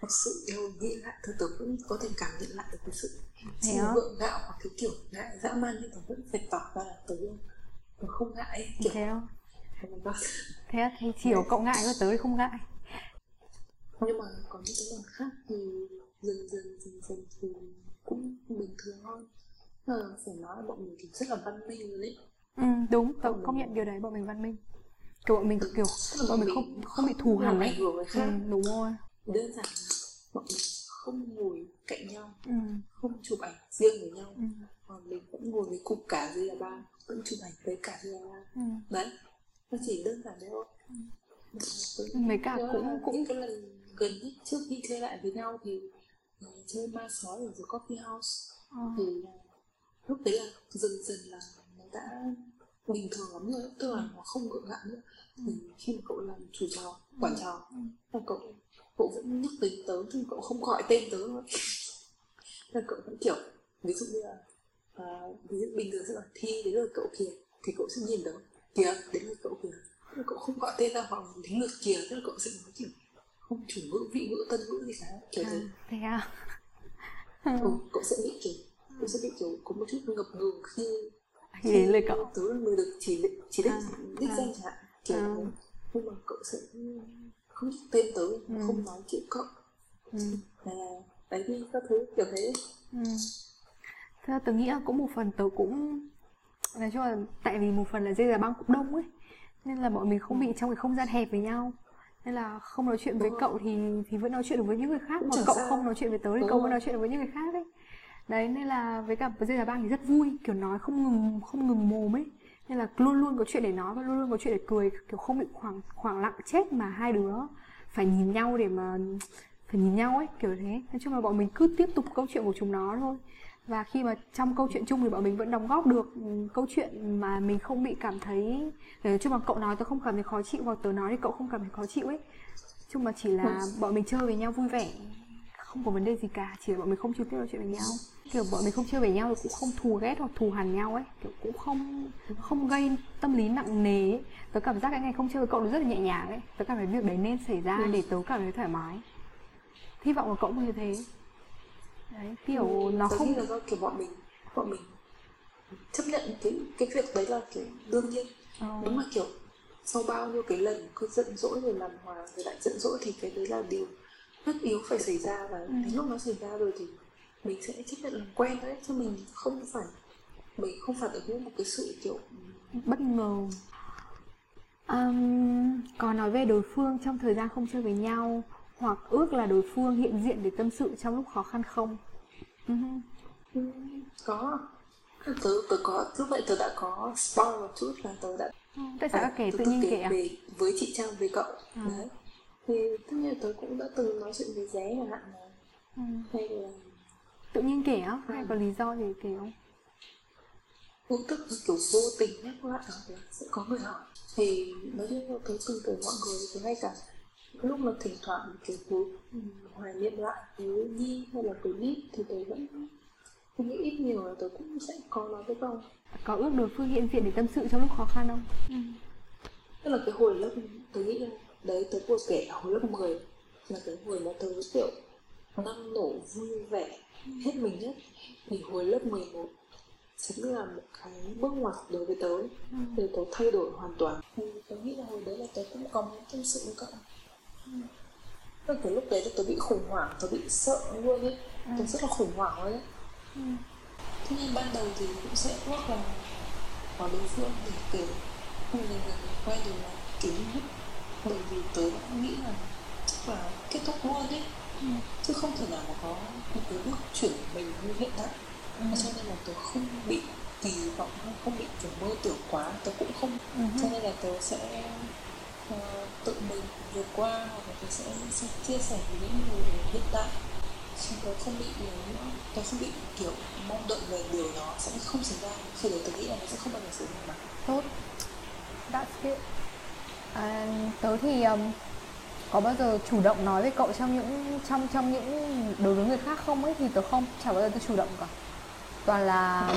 Speaker 2: thật sự yêu nghĩ lại thôi tớ cũng có thể cảm nhận lại được cái sự sự gượng gạo hoặc cái kiểu ngại dã man nhưng tớ vẫn phải tỏ ra là tớ không ngại. Kiểu
Speaker 1: thế không? Thế thì có cậu ngại của tớ thì không ngại.
Speaker 2: Nhưng mà có những cái lần khác thì dần dần dần dần thì cũng bình thường hơn à, phải nói là bọn mình thì rất là văn minh rồi đấy
Speaker 1: ừ, đúng tớ bọn công nhận điều đấy bọn mình văn minh. Kiểu bọn mình kiểu bọn mình không không bị thù hằn ấy. ừ, đúng rồi.
Speaker 2: Đơn giản là bọn mình không ngồi cạnh nhau ừ. không chụp ảnh riêng với nhau. Ừ. còn mình vẫn ngồi với cục cả gì là ba vẫn chụp ảnh với cả là ba ừ. đấy nó chỉ đơn giản đấy thôi
Speaker 1: ừ. mấy cả cũng cũng
Speaker 2: cái lần gần nhất trước khi chơi lại với nhau thì uh, chơi ma sói ở the coffee house à. thì uh, lúc đấy là dần dần là nó đã bình thường lắm rồi tức là nó không gượng gạo nữa ừ. thì khi mà cậu làm chủ trò quản ừ. trò ừ. cậu cậu vẫn nhắc đến tớ nhưng cậu không gọi tên tớ thôi là cậu vẫn kiểu ví dụ như là uh, ví dụ bình thường sẽ là thi đến lượt cậu kìa thì cậu sẽ nhìn tớ kìa đến lượt cậu kìa cậu không gọi tên ra hoặc đến lượt kìa tức là cậu sẽ nói kiểu không chủ ngữ vị ngữ tân ngữ gì cả kiểu à, thế
Speaker 1: thế à
Speaker 2: ừ, cậu sẽ bị kiểu cậu sẽ bị kiểu có một chút ngập ngừng khi
Speaker 1: khi đến lời cậu
Speaker 2: tớ là người được chỉ định chỉ định à, đích à. danh chẳng hạn kiểu à. nhưng mà cậu sẽ không biết tên tớ ừ. không nói chuyện cậu ừ. là đấy đi các thứ kiểu thế ừ.
Speaker 1: Thế là tớ nghĩ là cũng một phần tớ cũng nói chung là tại vì một phần là dây là băng cũng đông ấy nên là bọn mình không bị trong cái không gian hẹp với nhau. Nên là không nói chuyện với cậu thì thì vẫn nói chuyện được với những người khác mà cậu không nói chuyện với tớ thì cậu vẫn nói chuyện được với những người khác đấy đấy nên là với cả dây là băng thì rất vui kiểu nói không ngừng không ngừng mồm ấy. Nên là luôn luôn có chuyện để nói và luôn luôn có chuyện để cười kiểu không bị khoảng khoảng lặng chết mà hai đứa phải nhìn nhau để mà phải nhìn nhau ấy kiểu thế. Nói chung là bọn mình cứ tiếp tục câu chuyện của chúng nó thôi và khi mà trong câu chuyện chung thì bọn mình vẫn đóng góp được ừ, câu chuyện mà mình không bị cảm thấy nói chung là cậu nói tôi không cảm thấy khó chịu hoặc tớ nói thì cậu không cảm thấy khó chịu ấy. Chung mà chỉ là bọn mình chơi với nhau vui vẻ không có vấn đề gì cả chỉ là bọn mình không trực tiếp nói chuyện với nhau. Kiểu bọn mình không chơi với nhau thì cũng không thù ghét hoặc thù hằn nhau ấy kiểu cũng không không gây tâm lý nặng nề ấy. tớ cảm giác cái ngày không chơi với cậu nó rất là nhẹ nhàng ấy tớ cảm thấy việc đấy nên xảy ra ừ. để tớ cảm thấy thoải mái. Hy vọng là cậu cũng như thế đấy kiểu ừ, nó không
Speaker 2: là do kiểu bọn mình bọn mình chấp nhận cái cái việc đấy là kiểu đương nhiên ừ. đúng là kiểu sau bao nhiêu cái lần cứ giận dỗi rồi làm hòa rồi lại giận dỗi thì cái đấy là điều tất yếu phải xảy ra và ừ. đến lúc nó xảy ra rồi thì mình sẽ chấp nhận làm quen đấy chứ mình không phải mình không phải ở một cái sự kiểu
Speaker 1: bất ngờ um, còn nói về đối phương trong thời gian không chơi với nhau hoặc ước là đối phương hiện diện để tâm sự trong lúc khó khăn không
Speaker 2: uh-huh. có tớ tớ có lúc vậy tớ đã có spoil một chút là tớ đã
Speaker 1: ừ, tại sao à, kể tự nhiên kể à?
Speaker 2: về với chị trang về cậu à. đấy thì tất nhiên tớ cũng đã từng nói chuyện với dé chẳng hạn là ừ. hay là
Speaker 1: tự nhiên kể á hay à. có lý do gì kể không
Speaker 2: vô tức kiểu vô tình nhắc lại là sẽ có người hỏi thì nói chung là tớ từng từ mọi người thì ngay cả lúc mà thỉnh thoảng kiểu cuối hoài niệm lại với nhi hay là với nít thì tớ vẫn tôi nghĩ ít nhiều là tớ cũng sẽ có nói với cậu
Speaker 1: có ước đối phương hiện diện để tâm sự trong lúc khó khăn không ừ.
Speaker 2: tức là cái hồi lớp tớ nghĩ là đấy tớ vừa kể hồi lớp 10 là cái hồi mà tớ kiểu năng nổ vui vẻ hết mình nhất thì hồi lớp 11 chính là một cái bước ngoặt đối với tớ ừ. để tớ thay đổi hoàn toàn thì tớ nghĩ là hồi đấy là tớ cũng có muốn tâm sự với cậu ừ. Tức cái lúc đấy là tớ bị khủng hoảng, tớ bị sợ luôn ấy ừ. Tớ rất là khủng hoảng ấy ừ. Thế nên ban đầu thì cũng sẽ ước là có đối phương để kể Không mình là quay được là kính Bởi vì tớ đã nghĩ là chắc là kết thúc luôn ấy ừ. Chứ không thể nào mà có một cái bước chuyển mình như hiện tại ừ. Cho nên là tớ không bị kỳ vọng không bị kiểu mơ tưởng quá tớ cũng không ừ. cho nên là tớ sẽ uh, tự mình vượt qua hoặc là tôi sẽ, sẽ chia sẻ với những người hiện tại. Chứ tôi không bị nữa tôi không bị kiểu mong đợi về điều đó sẽ không xảy ra. Khi đấy tôi nghĩ là nó sẽ không bao giờ xảy ra. Mà
Speaker 1: tốt. That's good à, tớ thì um, có bao giờ chủ động nói với cậu trong những trong trong những đối với người khác không ấy? Thì tớ không chả bao giờ tớ chủ động cả. Toàn là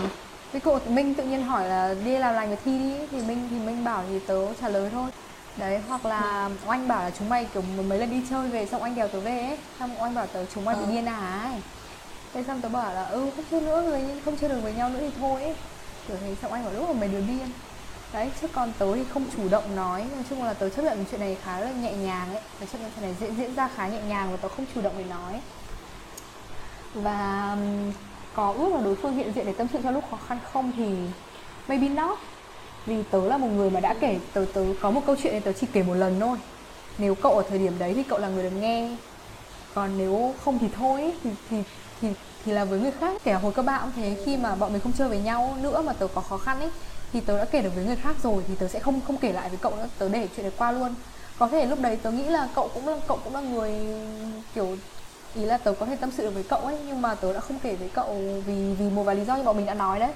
Speaker 1: với cậu minh tự nhiên hỏi là đi làm lành với thi đi thì minh thì minh bảo thì tớ trả lời thôi đấy hoặc là oanh bảo là chúng mày kiểu mấy lần đi chơi về xong anh đèo tớ về ấy xong oanh bảo tớ chúng mày bị điên à ấy. Thế xong tớ bảo là ừ không chơi nữa rồi không chơi được với nhau nữa thì thôi ấy. Kiểu thế xong anh bảo lúc mà mày đứa điên đấy chứ còn tớ thì không chủ động nói. Nói chung là tớ chấp nhận chuyện này khá là nhẹ nhàng ấy. Tớ chấp nhận chuyện này diễn diễn ra khá nhẹ nhàng và tớ không chủ động để nói. Và có ước là đối phương hiện diện để tâm sự trong lúc khó khăn không thì maybe not vì tớ là một người mà đã kể, tớ tớ có một câu chuyện này tớ chỉ kể một lần thôi. Nếu cậu ở thời điểm đấy thì cậu là người được nghe. Còn nếu không thì thôi thì thì thì thì là với người khác. Kể hồi các bạn cũng thế, khi mà bọn mình không chơi với nhau nữa mà tớ có khó khăn ấy, thì tớ đã kể được với người khác rồi thì tớ sẽ không không kể lại với cậu nữa. Tớ để chuyện này qua luôn. Có thể lúc đấy tớ nghĩ là cậu cũng là, cậu cũng là người, kiểu, ý là tớ có thể tâm sự được với cậu ấy, nhưng mà tớ đã không kể với cậu vì vì một vài lý do như bọn mình đã nói đấy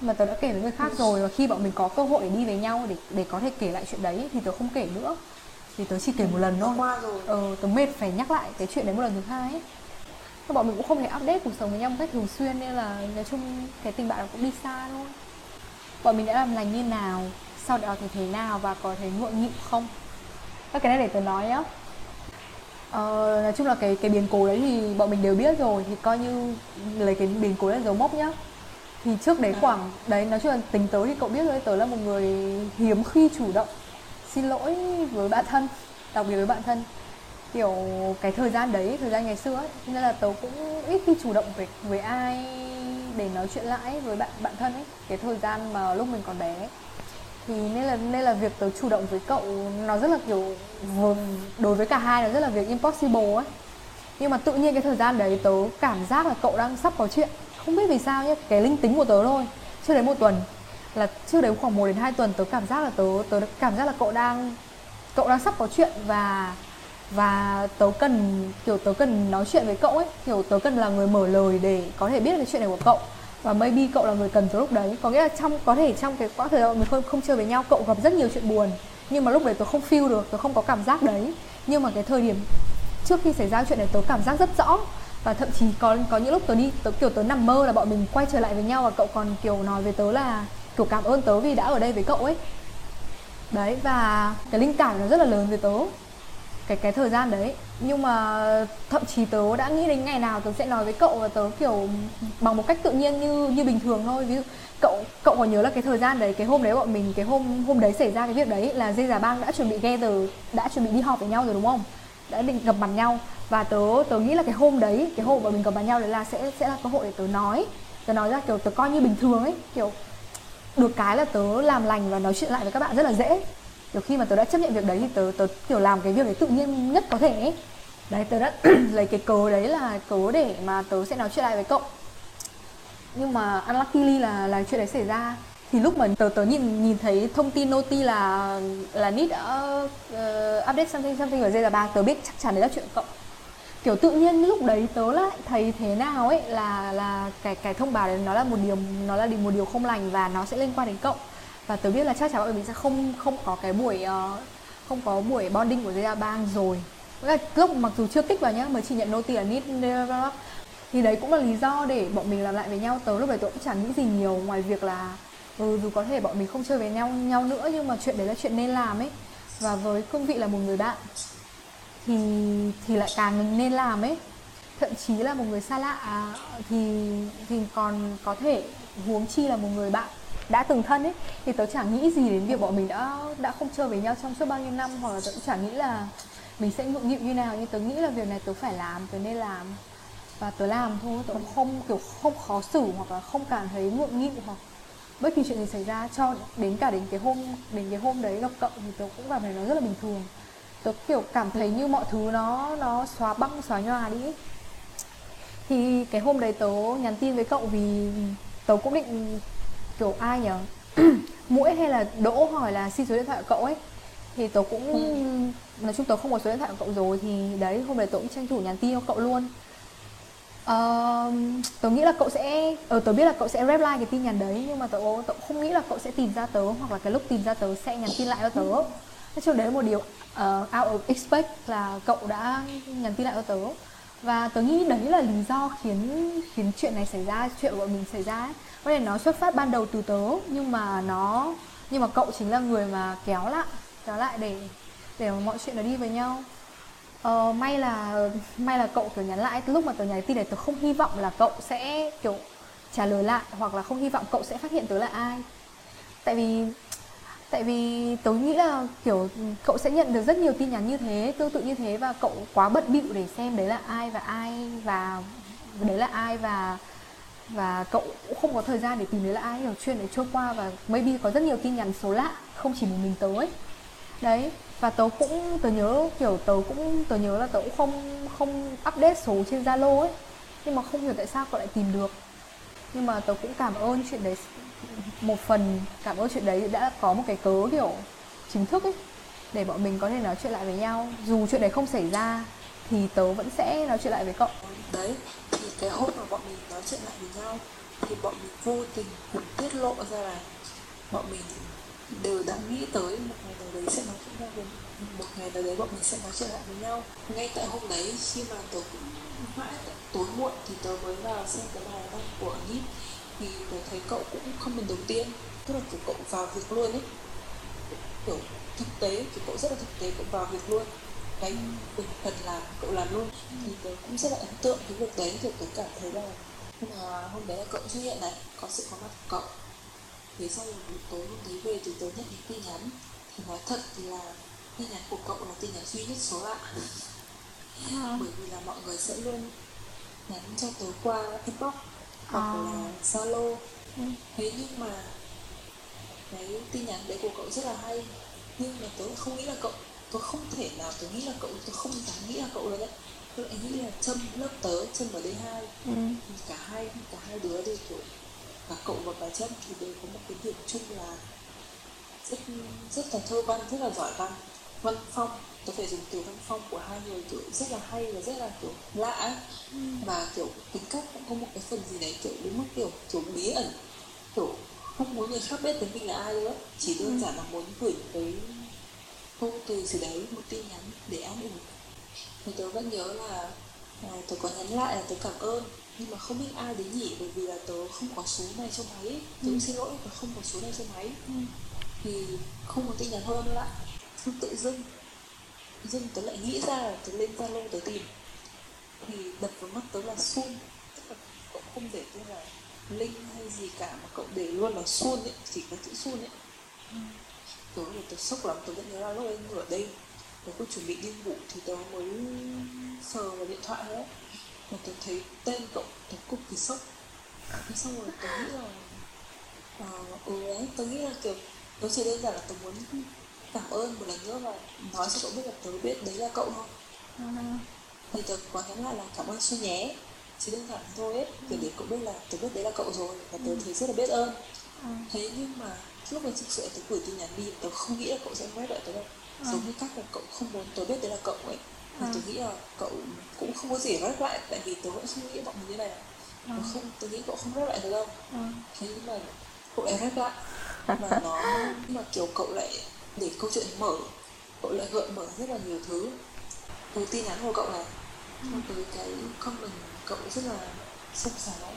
Speaker 1: mà tớ đã kể với người khác rồi và khi bọn mình có cơ hội để đi với nhau để để có thể kể lại chuyện đấy thì tớ không kể nữa. Thì tớ chỉ kể một lần thôi. Ờ, tớ mệt phải nhắc lại cái chuyện đấy một lần thứ hai ấy. Bọn mình cũng không thể update cuộc sống với nhau một cách thường xuyên nên là nói chung cái tình bạn cũng đi xa thôi. Bọn mình đã làm lành như nào sau đó thì thế nào và có thấy ngượng nghịu không? Các cái này để tớ nói nhá. Ờ, nói chung là cái cái biến cố đấy thì bọn mình đều biết rồi. Thì coi như lấy cái biến cố là dấu mốc nhá thì trước đấy khoảng, đấy, nói chung là tính tới thì cậu biết rồi tớ là một người hiếm khi chủ động xin lỗi với bạn thân, đặc biệt với bạn thân. Kiểu, cái thời gian đấy, thời gian ngày xưa ấy nên là tớ cũng ít khi chủ động với với ai để nói chuyện lại với bạn bạn thân ấy, cái thời gian mà lúc mình còn bé ấy. thì nên là nên là việc tớ chủ động với cậu nó rất là kiểu đối với cả hai nó rất là việc impossible ấy. Nhưng mà tự nhiên cái thời gian đấy tớ cảm giác là cậu đang sắp có chuyện không biết vì sao nhé cái linh tính của tớ thôi. Chưa đến một tuần. Là chưa đến khoảng 1 đến 2 tuần tớ cảm giác là tớ tớ cảm giác là cậu đang cậu đang sắp có chuyện và và tớ cần, kiểu tớ cần nói chuyện với cậu ấy. Kiểu tớ cần là người mở lời để có thể biết cái chuyện này của cậu. Và maybe cậu là người cần tớ lúc đấy. Có nghĩa là trong, có thể trong cái quãng thời gian mình không không chơi với nhau, cậu gặp rất nhiều chuyện buồn. Nhưng mà lúc đấy tớ không feel được, tớ không có cảm giác đấy. Nhưng mà cái thời điểm trước khi xảy ra chuyện này tớ cảm giác rất rõ và thậm chí có có những lúc tớ đi, tớ, kiểu tớ nằm mơ là bọn mình quay trở lại với nhau và cậu còn, kiểu, nói với tớ là, kiểu, cảm ơn tớ vì đã ở đây với cậu ấy. Đấy, và cái linh cảm nó rất là lớn với tớ. Cái cái thời gian đấy. Nhưng mà thậm chí tớ đã nghĩ đến ngày nào tớ sẽ nói với cậu và tớ, kiểu, bằng một cách tự nhiên như như bình thường thôi. Ví dụ, cậu cậu còn nhớ là cái thời gian đấy, cái hôm đấy bọn mình, cái hôm hôm đấy xảy ra cái việc đấy là dây giả bang đã chuẩn bị gather đã chuẩn bị đi họp với nhau rồi, đúng không? Đã định gặp mặt nhau. Và tớ tớ nghĩ là cái hôm đấy, cái hôm mà mình gặp mặt nhau đấy là sẽ sẽ là cơ hội để tớ nói. Tớ nói ra kiểu tớ coi như bình thường ấy, kiểu được cái là tớ làm lành và nói chuyện lại với các bạn rất là dễ. Kiểu khi mà tớ đã chấp nhận việc đấy thì tớ tớ kiểu làm cái việc đấy tự nhiên nhất có thể ấy. Đấy, tớ đã lấy cái cớ đấy là cớ để mà tớ sẽ nói chuyện lại với cậu. Nhưng mà unluckily là là chuyện đấy xảy ra thì lúc mà tớ tớ nhìn nhìn thấy thông tin OT là là nít đã uh, update something something ở dây là ba tớ biết chắc chắn đấy là chuyện cộng kiểu tự nhiên lúc đấy tớ lại thấy thế nào ấy là là cái cái thông báo đấy nó là một điều nó là một điều không lành và nó sẽ liên quan đến cộng và tớ biết là chắc chắn bọn mình sẽ không không có cái buổi uh, không có buổi bonding của dây bang rồi. Lúc mặc dù chưa tích vào nhá mới chỉ nhận noti là nít thì đấy cũng là lý do để bọn mình làm lại với nhau. Tớ lúc đấy tôi cũng chẳng nghĩ gì nhiều ngoài việc là ừ, dù có thể bọn mình không chơi với nhau nhau nữa nhưng mà chuyện đấy là chuyện nên làm ấy. Và với cương vị là một người bạn thì thì lại càng nên làm ấy. Thậm chí là một người xa lạ à, thì thì còn có thể huống chi là một người bạn đã từng thân ấy. Thì tớ chẳng nghĩ gì đến việc bọn mình đã đã không chơi với nhau trong suốt bao nhiêu năm hoặc là tớ cũng chẳng nghĩ là mình sẽ ngượng nghịu như nào. Nhưng tớ nghĩ là việc này tớ phải làm tớ nên làm. Và tớ làm thôi tớ không kiểu không khó xử hoặc là không cảm thấy ngượng nghịu hoặc bất kỳ chuyện gì xảy ra cho đến cả đến cái hôm đến cái hôm đấy gặp cậu thì tớ cũng cảm thấy nó rất là bình thường. Tớ kiểu cảm thấy như mọi thứ nó nó xóa băng xóa nhòa đi thì cái hôm đấy tớ nhắn tin với cậu vì tớ cũng định kiểu ai nhở mũi hay là đỗ hỏi là xin số điện thoại của cậu ấy. Thì tớ cũng ừ. nói chung tớ không có số điện thoại của cậu rồi thì đấy hôm đấy tớ cũng tranh thủ nhắn tin cho cậu luôn uh, tớ nghĩ là cậu sẽ ờ tớ biết là cậu sẽ reply cái tin nhắn đấy nhưng mà tớ tớ không nghĩ là cậu sẽ tìm ra tớ hoặc là cái lúc tìm ra tớ sẽ nhắn tin lại cho tớ. Nói chung đấy là một điều uh, out of expect là cậu đã nhắn tin lại cho tớ. Và tớ nghĩ đấy là lý do khiến khiến chuyện này xảy ra chuyện của bọn mình xảy ra ấy. Có thể nó xuất phát ban đầu từ tớ nhưng mà nó nhưng mà cậu chính là người mà kéo lại kéo lại để để mọi chuyện nó đi với nhau ờ, may là may là cậu kiểu nhắn lại. Lúc mà tớ nhắn tin này tớ không hy vọng là cậu sẽ kiểu trả lời lại hoặc là không hy vọng cậu sẽ phát hiện tớ là ai. Tại vì tại vì tớ nghĩ là kiểu cậu sẽ nhận được rất nhiều tin nhắn như thế tương tự như thế và cậu quá bận bịu để xem đấy là ai và ai và đấy là ai và và cậu cũng không có thời gian để tìm đấy là ai hiểu chuyện để trôi qua và maybe có rất nhiều tin nhắn số lạ không chỉ một mình tớ ấy. Đấy và tớ cũng, tớ nhớ, kiểu, tớ cũng, tớ nhớ là tớ cũng không không update số trên zalo ấy. Nhưng mà không hiểu tại sao cậu lại tìm được. Nhưng mà tớ cũng cảm ơn chuyện đấy một phần, cảm ơn chuyện đấy đã có một cái cớ, kiểu, chính thức ấy, để bọn mình có thể nói chuyện lại với nhau. Dù chuyện đấy không xảy ra, thì tớ vẫn sẽ nói chuyện lại với cậu.
Speaker 2: Đấy, thì cái hôm mà bọn mình nói chuyện lại với nhau, thì bọn mình vô tình cũng tiết lộ ra là bọn mình đều đã nghĩ tới một ngày nào đấy sẽ nói chuyện lại với một ngày nào đấy bọn mình sẽ nói chuyện lại với nhau. Ngay tại hôm đấy khi mà tớ cũng mãi tối muộn thì tớ mới vào xem cái bài đăng của Nít thì tớ thấy cậu cũng comment đầu tiên tức là kiểu cậu vào việc luôn ấy. Kiểu thực tế thì cậu rất là thực tế cậu vào việc luôn. Cái mình cần làm cậu làm luôn. Thì tớ cũng rất là ấn tượng cái việc đấy thì tớ cảm thấy là mà hôm đấy là cậu xuất hiện này có sự có mặt của cậu. Thế sau buổi tối hôm đấy về thì tớ nhận được tin nhắn nói thật là tin nhắn của cậu là tin nhắn duy nhất số lạ à. bởi vì là mọi người sẽ luôn nhắn cho tớ qua inbox hoặc à. là zalo ừ. thế nhưng mà cái tin nhắn đấy của cậu rất là hay nhưng mà tớ không nghĩ là cậu tôi không thể nào tôi nghĩ là cậu tôi không dám nghĩ là cậu là đấy tôi lại nghĩ là trâm lớp tớ trâm ở đây hai ừ. cả hai cả hai đứa đều kiểu cả cậu và bà trâm thì đều có một cái điểm chung là rất rất là thơ văn rất là giỏi văn văn phong tôi phải dùng từ văn phong của hai người kiểu rất là hay và rất là kiểu lạ ấy. Ừ. và kiểu tính cách cũng có một cái phần gì đấy kiểu đến mức kiểu kiểu bí ẩn kiểu không muốn người khác biết đến mình là ai nữa chỉ đơn ừ. giản là muốn gửi cái câu từ gì đấy một tin nhắn để an ủi thì tớ vẫn nhớ là à, tớ có nhắn lại là tớ cảm ơn nhưng mà không biết ai đến nhỉ bởi vì là tớ không có số này trong máy tớ ừ. xin lỗi tớ không có số này trong máy ừ thì không có tin nhắn hơn lại không tự dưng dưng tớ lại nghĩ ra là tớ lên zalo tớ tìm. Thì đập vào mắt tớ là sun. Tức là cậu không để tên là linh hay gì cả mà cậu để luôn là sun ấy chỉ có chữ sun ấy. Ừ tớ thì tớ sốc lắm tớ vẫn nhớ là lúc ấy ở đây. Tớ cứ chuẩn bị đi ngủ thì tớ mới sờ vào điện thoại ấy. Mà tớ thấy tên cậu tớ cực kỳ sốc. Thế xong rồi tớ nghĩ là à, ừ đấy tớ nghĩ là kiểu tớ chỉ đơn giản là tớ muốn cảm ơn một lần nữa và nói cho cậu biết là tớ biết đấy là cậu thôi à. thì tớ có nhắn lại là cảm ơn xuân nhé chỉ đơn giản thôi ấy kiểu để cậu biết là tớ biết đấy là cậu rồi và tớ ừ. thấy rất là biết ơn à. thế nhưng mà lúc mà thực sự tớ gửi tin nhắn đi tớ không nghĩ là cậu sẽ quét lại tớ đâu à. giống như cách là cậu không muốn tớ biết đấy là cậu ấy à. tớ nghĩ là cậu cũng không có gì rep lại tại vì tớ vẫn không nghĩ bọn mình như này à. không tớ nghĩ cậu không rep lại tớ đâu à. thế nhưng mà cậu lại rep lại mà nó nhưng mà kiểu cậu lại để câu chuyện mở cậu lại gợi mở rất là nhiều thứ. Từ tin nhắn của cậu này ừ. tới cái comment cậu rất là sâu sáo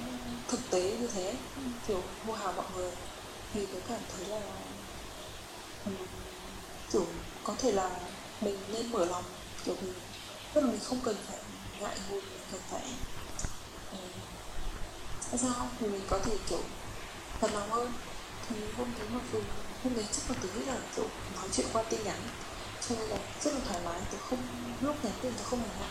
Speaker 2: thực tế như thế. Ừ. kiểu hô hào mọi người thì tôi cảm thấy là kiểu có thể là mình nên mở lòng. Kiểu mình tức là mình không cần phải ngại ngùng mình cần phải uh, sao? Thì mình có thể kiểu thật lòng hơn thì hôm đấy mặc dù hôm đấy chắc là tôi nghĩ là kiểu nói chuyện qua tin nhắn. Cho nên là rất là thoải mái tôi không lúc nhắn tin tôi không hề ngại.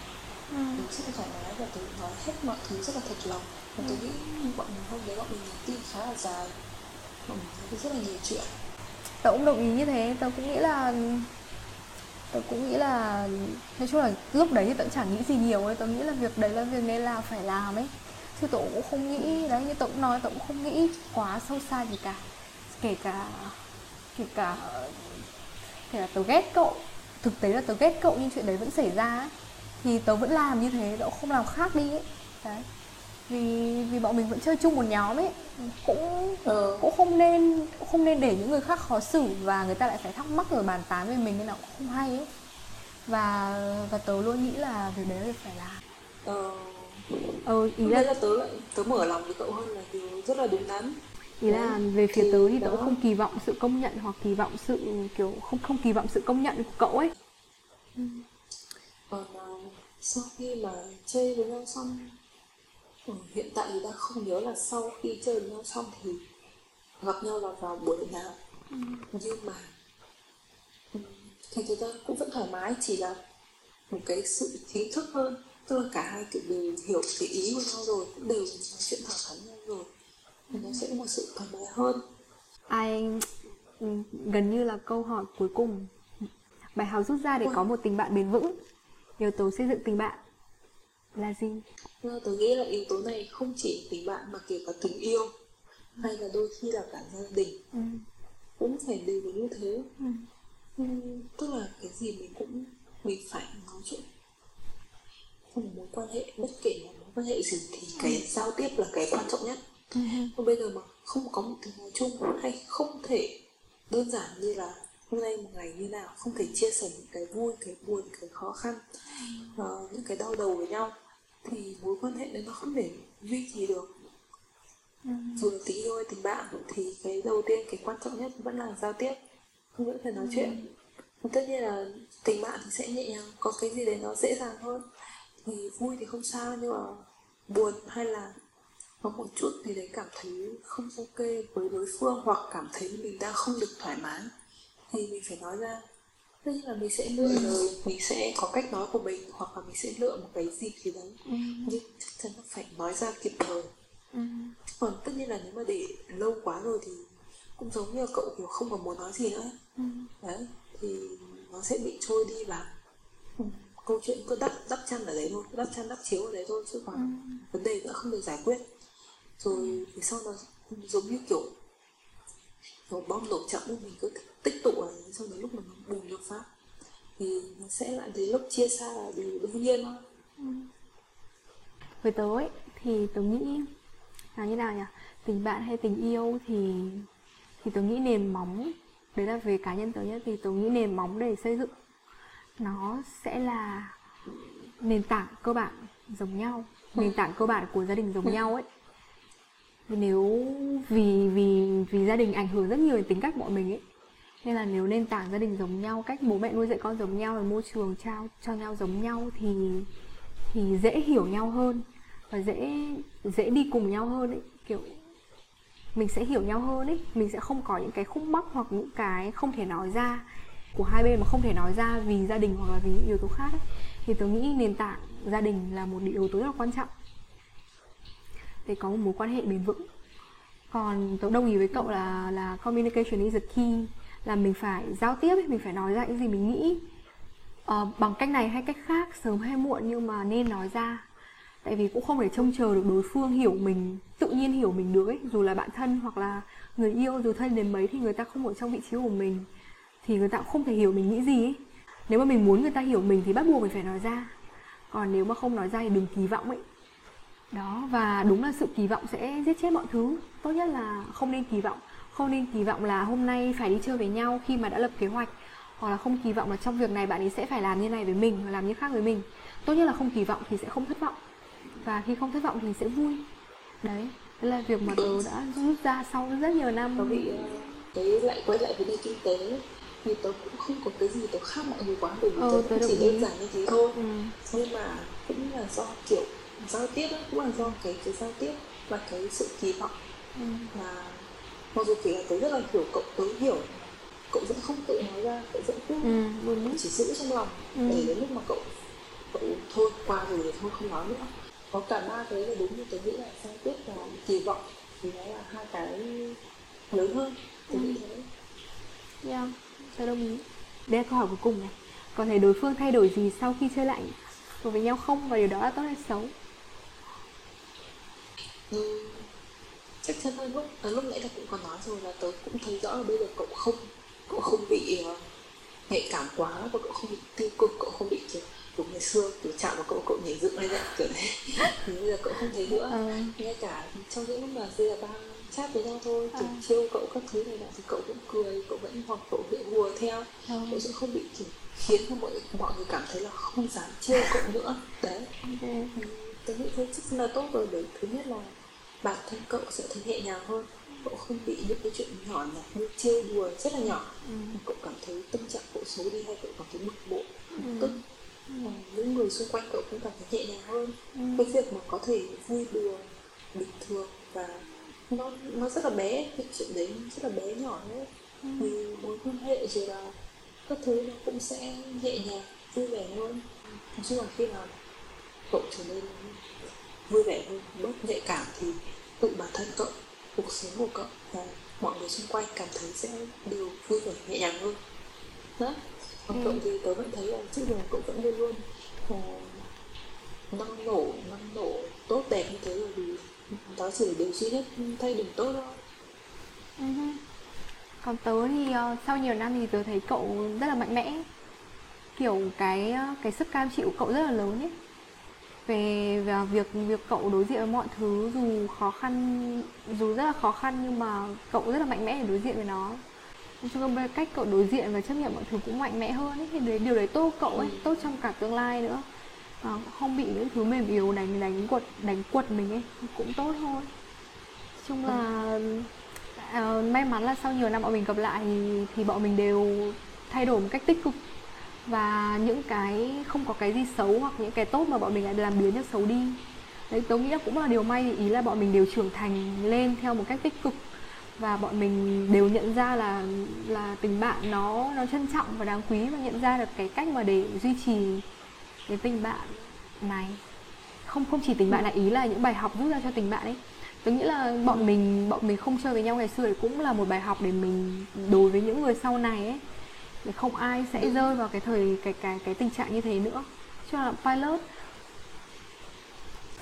Speaker 2: Ừ. rất là thoải mái và tôi nói hết mọi thứ rất là thật lòng. Và tôi nghĩ bọn mình hôm đấy bọn mình nhắn tin khá là dài. Bọn mình nói rất là nhiều chuyện.
Speaker 1: Tớ cũng đồng ý như thế. Tớ cũng nghĩ là tớ cũng nghĩ là nói chung là lúc đấy thì tớ chẳng nghĩ gì nhiều ấy. Tớ nghĩ là việc đấy là việc nên là phải làm ấy. Chứ tớ cũng không nghĩ đấy như tớ cũng nói tớ cũng không nghĩ quá sâu xa gì cả kể cả kể cả kể cả tớ ghét cậu. Thực tế là tớ ghét cậu nhưng chuyện đấy vẫn xảy ra ấy. thì tớ vẫn làm như thế tớ không làm khác đi ấy. Đấy. Vì vì bọn mình vẫn chơi chung một nhóm ấy. Cũng ừ. cũng không nên cũng không nên để những người khác khó xử và người ta lại phải thắc mắc rồi bàn tán về mình nên là cũng không hay ấy. Và và tớ luôn nghĩ là việc đấy là phải làm.
Speaker 2: Ờ ừ, ý là... là tớ lại tớ mở lòng với cậu hơn là điều rất là đúng đắn
Speaker 1: ý là về phía tớ thì tớ không kỳ vọng sự công nhận hoặc kỳ vọng sự kiểu không không kỳ vọng sự công nhận của cậu ấy.
Speaker 2: Còn uh, sau khi mà chơi với nhau xong ừ, hiện tại thì đang không nhớ là sau khi chơi với nhau xong thì gặp nhau là vào buổi nào. Ừ. nhưng mà ừ, thì chúng ta cũng vẫn thoải mái chỉ là một cái sự chính thức hơn. Tức là cả hai kiểu đều hiểu cái ý của nhau rồi cũng đều nói chuyện thẳng thắn nhau rồi thì nó sẽ có một sự thoải mái hơn
Speaker 1: ai gần như là câu hỏi cuối cùng bài học rút ra để Ôi. có một tình bạn bền vững yếu tố xây dựng tình bạn là gì
Speaker 2: tôi nghĩ là yếu tố này không chỉ tình bạn mà kể cả tình yêu hay là đôi khi là cả gia đình ừ. cũng phải đều như thế ừ. Ừ, tức là cái gì mình cũng mình phải nói chuyện trong một mối quan hệ bất kể là mối quan hệ gì thì cái ừ. giao tiếp là cái quan trọng nhất ừ. Còn bây giờ mà không có một tiếng nói chung hay không thể đơn giản như là hôm nay một ngày như nào không thể chia sẻ những cái vui cái buồn cái khó khăn uh, những cái đau đầu với nhau thì mối quan hệ đấy nó không thể duy trì được ừ. dù là tình yêu hay tình bạn thì cái đầu tiên cái quan trọng nhất vẫn là giao tiếp không vẫn phải nói ừ. chuyện tất nhiên là tình bạn thì sẽ nhẹ nhàng có cái gì đấy nó dễ dàng hơn thì vui thì không sao nhưng mà buồn hay là có một chút gì đấy cảm thấy không ok với đối phương hoặc cảm thấy mình đang không được thoải mái thì mình phải nói ra tất nhiên là mình sẽ lựa lời mình sẽ có cách nói của mình hoặc là mình sẽ lựa một cái dịp gì đấy ừ. nhưng chắc chắn là phải nói ra kịp thời ừ. còn tất nhiên là nếu mà để lâu quá rồi thì cũng giống như cậu kiểu không còn muốn nói gì nữa ừ. đấy thì nó sẽ bị trôi đi và ừ. câu chuyện cứ đắp đắp chăn ở đấy thôi đắp chăn đắp chiếu ở đấy thôi chứ còn ừ. vấn đề nữa không được giải quyết rồi thì sau nó giống như kiểu kiểu bom nổ chậm mình cứ tích tụ ở sau đến lúc mà nó bùng được phát thì nó sẽ lại đến lúc chia xa là điều đương nhiên thôi. Ừ.
Speaker 1: với tớ ấy thì tớ nghĩ là như nào nhỉ? Tình bạn hay tình yêu thì thì tớ nghĩ nền móng đấy là về cá nhân tớ nhé thì tớ nghĩ nền móng để xây dựng nó sẽ là nền tảng cơ bản giống nhau nền tảng cơ bản của gia đình giống nhau ấy nếu vì vì vì gia đình ảnh hưởng rất nhiều đến tính cách bọn mình ấy, nên là nếu nền tảng gia đình giống nhau, cách bố mẹ nuôi dạy con giống nhau và môi trường trao, cho nhau giống nhau thì thì dễ hiểu nhau hơn và dễ dễ đi cùng nhau hơn ấy kiểu, mình sẽ hiểu nhau hơn ấy, mình sẽ không có những cái khúc mắc hoặc những cái không thể nói ra của hai bên mà không thể nói ra vì gia đình hoặc là vì những yếu tố khác ấy. thì tôi nghĩ nền tảng gia đình là một yếu tố rất là quan trọng để có một mối quan hệ bền vững. Còn tớ đồng ý với cậu là là communication is the key là mình phải giao tiếp mình phải nói ra những gì mình nghĩ. Uh, bằng cách này hay cách khác sớm hay muộn nhưng mà nên nói ra. Tại vì cũng không thể trông chờ được đối phương hiểu mình tự nhiên hiểu mình được ấy. Dù là bạn thân hoặc là người yêu dù thân đến mấy thì người ta không ở trong vị trí của mình. Thì người ta cũng không thể hiểu mình nghĩ gì ấy. Nếu mà mình muốn người ta hiểu mình thì bắt buộc mình phải nói ra. Còn nếu mà không nói ra thì đừng kỳ vọng ấy đó và đúng là sự kỳ vọng sẽ giết chết mọi thứ. Tốt nhất là không nên kỳ vọng. Không nên kỳ vọng là hôm nay phải đi chơi với nhau khi mà đã lập kế hoạch. Hoặc là không kỳ vọng là trong việc này bạn ấy sẽ phải làm như này với mình và làm như khác với mình. Tốt nhất là không kỳ vọng thì sẽ không thất vọng. Và khi không thất vọng thì sẽ vui. Đấy đây là việc mà tớ đã rút ra sau rất nhiều năm.
Speaker 2: Có bị cái lại quay lại vấn đề kinh tế. Vì tớ cũng không có cái gì tớ khác mọi người quá bởi vì
Speaker 1: Ừ,
Speaker 2: tớ
Speaker 1: tớ
Speaker 2: chỉ đơn giản như thế thôi.
Speaker 1: Ừ.
Speaker 2: nhưng mà cũng là do kiểu giao tiếp đó, cũng là do cái cái giao tiếp và cái sự kỳ vọng
Speaker 1: Ừ.
Speaker 2: là mặc dù kể là tớ rất là hiểu cậu tớ hiểu cậu vẫn không tự nói ra cậu vẫn cứ
Speaker 1: ừ
Speaker 2: chỉ giữ trong lòng
Speaker 1: Ừ.
Speaker 2: để đến lúc mà cậu cậu thôi qua rồi thì thôi không nói nữa có cả ba cái là đúng như tớ nghĩ là giao tiếp và kỳ vọng thì nó là hai cái lớn hơn tớ nghĩ thế
Speaker 1: Yeah, tớ đồng ý. Đây là câu hỏi cuối cùng này. Có thấy đối phương thay đổi gì sau khi chơi lại với nhau không và điều đó là tốt hay xấu?
Speaker 2: Ừ, chắc chắn là lúc à, lúc nãy là cũng có nói rồi là tớ cũng thấy rõ là bây giờ cậu không cậu không bị uh, nhạy cảm quá và cậu không bị tiêu cực cậu không bị kiểu đúng ngày xưa kiểu chạm vào cậu cậu nhảy dựng lên đấy kiểu đấy thì bây giờ cậu không thấy nữa
Speaker 1: Ờ.
Speaker 2: ngay cả trong những lúc mà bây giờ đang chat với nhau thôi kiểu
Speaker 1: Ờ.
Speaker 2: trêu cậu các thứ này nọ thì cậu cũng cười cậu vẫn hoặc cậu hiện hùa theo
Speaker 1: Ờ.
Speaker 2: cậu sẽ không bị kiểu khiến cho mọi mọi người cảm thấy là không dám trêu cậu nữa đấy
Speaker 1: Ok.
Speaker 2: Ừ, Tớ nghĩ thế chắc là tốt rồi bởi thứ nhất là bản thân cậu sẽ thấy nhẹ nhàng hơn cậu không bị những cái chuyện nhỏ nhặt như trêu đùa rất là nhỏ
Speaker 1: Ừ.
Speaker 2: cậu cảm thấy tâm trạng cậu xấu đi hay cậu cảm thấy bực bội
Speaker 1: Ừ.
Speaker 2: tức những người xung quanh cậu cũng cảm thấy nhẹ nhàng hơn
Speaker 1: Ừ.
Speaker 2: cái việc mà có thể vui đùa bình thường và nó nó rất là bé cái chuyện đấy rất là bé nhỏ thôi
Speaker 1: Ừ.
Speaker 2: mối quan hệ rồi là các thứ nó cũng sẽ nhẹ nhàng vui vẻ hơn nói chung là khi nào cậu trở nên vui vẻ hơn bớt nhạy cảm thì tự bản thân cậu cuộc sống của cậu và mọi người xung quanh cảm thấy sẽ đều vui vẻ nhẹ nhàng hơn đó còn
Speaker 1: Ừ.
Speaker 2: cậu thì tớ vẫn thấy là trước giờ cậu vẫn luôn luôn ờ, năng nổ năng nổ tốt đẹp như thế rồi vì đó chỉ là điều duy nhất thay đổi tốt thôi
Speaker 1: Ừ. Còn tớ thì ờ, sau nhiều năm thì tớ thấy cậu rất là mạnh mẽ Kiểu cái ờ, cái sức cam chịu của cậu rất là lớn ấy về, về việc việc cậu đối diện với mọi thứ dù khó khăn dù rất là khó khăn nhưng mà cậu rất là mạnh mẽ để đối diện với nó. Chung là cách cậu đối diện và chấp nhận mọi thứ cũng mạnh mẽ hơn ấy thì đấy, điều đấy tốt cậu ấy tốt trong cả tương lai nữa. À, không bị những thứ mềm yếu đánh đánh quật đánh quật mình ấy cũng tốt thôi. Chung là à, may mắn là sau nhiều năm bọn mình gặp lại thì, thì bọn mình đều thay đổi một cách tích cực và những cái không có cái gì xấu hoặc những cái tốt mà bọn mình lại làm biến cho xấu đi. Đấy tớ nghĩ là cũng là điều may, ý là bọn mình đều trưởng thành lên theo một cách tích cực. Và bọn mình đều nhận ra là là tình bạn nó nó trân trọng và đáng quý và nhận ra được cái cách mà để duy trì cái tình bạn này. Không không chỉ tình bạn là ý, là những bài học rút ra cho tình bạn ấy. Tôi nghĩ là bọn mình bọn mình không chơi với nhau ngày xưa cũng là một bài học để mình đối với những người sau này ấy để không ai sẽ rơi vào cái thời cái cái cái tình trạng như thế nữa. Cho là pilot.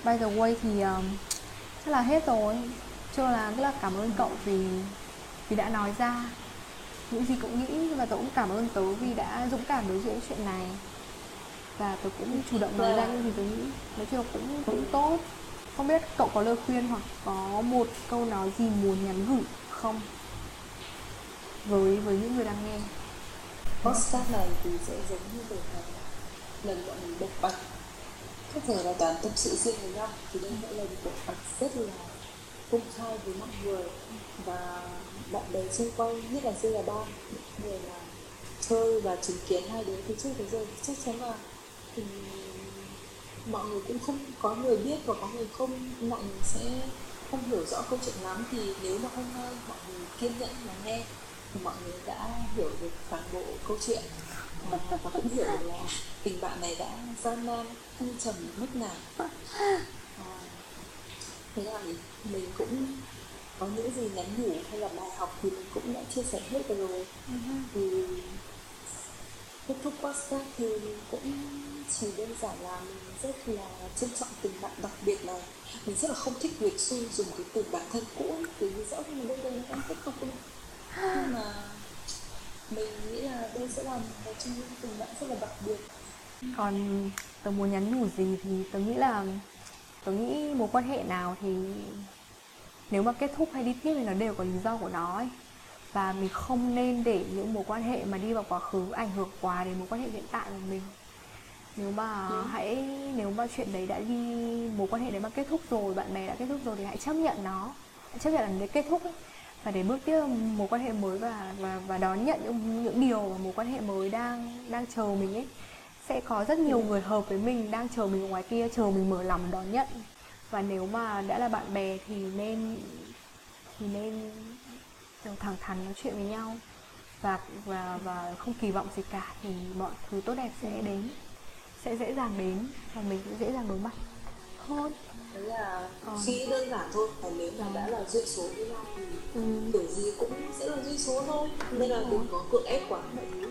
Speaker 1: By the way thì um, chắc là hết rồi. Cho là rất là cảm ơn cậu vì vì đã nói ra. Những gì cậu nghĩ và tớ cũng cảm ơn tớ vì đã dũng cảm đối diện với chuyện này. Và tớ cũng chủ động nói ra những gì tớ nghĩ. Nói chung cũng cũng tốt. Không biết cậu có lời khuyên hoặc có một câu nói gì muốn nhắn gửi không? Với với những người đang nghe
Speaker 2: podcast này thì sẽ giống như kiểu là lần bọn mình bộc bạch. Các giờ là toàn tâm sự riêng với nhau, thì đây sẽ là một bộc bạch rất là công khai với mọi người. Và bạn bè xung quanh, nhất là riêng là ba người là chơi và chứng kiến hai đứa từ trước tới giờ chắc chắn là thì mọi người cũng không có người biết và có người không, mọi người sẽ không hiểu rõ câu chuyện lắm. Thì nếu mà hôm nay mọi người kiên nhẫn lắng nghe mọi người đã hiểu được toàn bộ câu chuyện. Và, cũng hiểu là tình bạn này đã gian nan thăng trầm mức nào à, thế là mình, mình cũng có những gì nhắn nhủ hay là bài học thì mình cũng đã chia sẻ hết rồi. Thì kết thúc podcast thì mình cũng chỉ đơn giản là mình rất là trân trọng tình bạn đặc biệt này. Mình rất là không thích việc suy dùng cái từ bản thân cũ từ rõ mình bây giờ nó đang tiếp tục nhưng mà mình nghĩ là đây sẽ là một trong những tình bạn rất là đặc biệt
Speaker 1: còn tớ muốn nhắn nhủ gì thì tớ nghĩ là tớ nghĩ mối quan hệ nào thì nếu mà kết thúc hay đi tiếp thì nó đều có lý do của nó ấy. và mình không nên để những mối quan hệ mà đi vào quá khứ ảnh hưởng quá đến mối quan hệ hiện tại của mình nếu mà
Speaker 2: Ừ.
Speaker 1: hãy nếu mà chuyện đấy đã đi mối quan hệ đấy mà kết thúc rồi bạn bè đã kết thúc rồi thì hãy chấp nhận nó hãy chấp nhận là nó kết thúc ấy và để bước tiếp mối quan hệ mới và và và đón nhận những những điều mà mối quan hệ mới đang đang chờ mình ấy. Sẽ có rất nhiều người hợp với mình, đang chờ mình ở ngoài kia, chờ mình mở lòng đón nhận. Và nếu mà đã là bạn bè thì nên thì nên thẳng thắn nói chuyện với nhau. Và và và không kỳ vọng gì cả thì mọi thứ tốt đẹp sẽ đến, sẽ dễ dàng đến và mình cũng dễ dàng đối mặt hơn.
Speaker 2: Đấy là
Speaker 1: Còn-
Speaker 2: suy đơn giản thôi còn nếu mà đã là duyên số với nhau thì
Speaker 1: ừ.
Speaker 2: kiểu gì cũng sẽ là duyên số thôi. Nên là đừng có cưỡng ép quá. Mọi thứ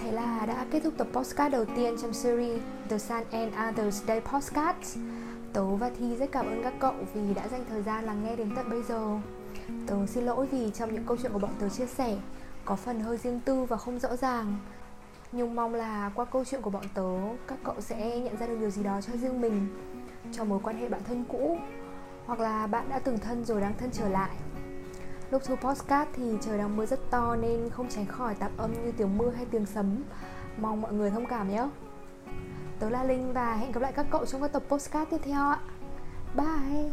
Speaker 1: Thế là đã kết thúc tập postcard đầu tiên trong series The Sun and Others Day Postcards Tớ và Thi rất cảm ơn các cậu vì đã dành thời gian lắng nghe đến tận bây giờ Tớ xin lỗi vì trong những câu chuyện của bọn tớ chia sẻ, Có phần hơi riêng tư và không rõ ràng Nhưng mong là qua câu chuyện của bọn tớ, Các cậu sẽ nhận ra được điều gì đó cho riêng mình, Cho mối quan hệ bạn thân cũ, Hoặc là bạn đã từng thân rồi đang thân trở lại Lúc thu postcard thì trời đang mưa rất to nên không tránh khỏi tạp âm như tiếng mưa hay tiếng sấm. Mong mọi người thông cảm nhé. Tớ là Linh và hẹn gặp lại các cậu trong các tập postcard tiếp theo ạ. Bye!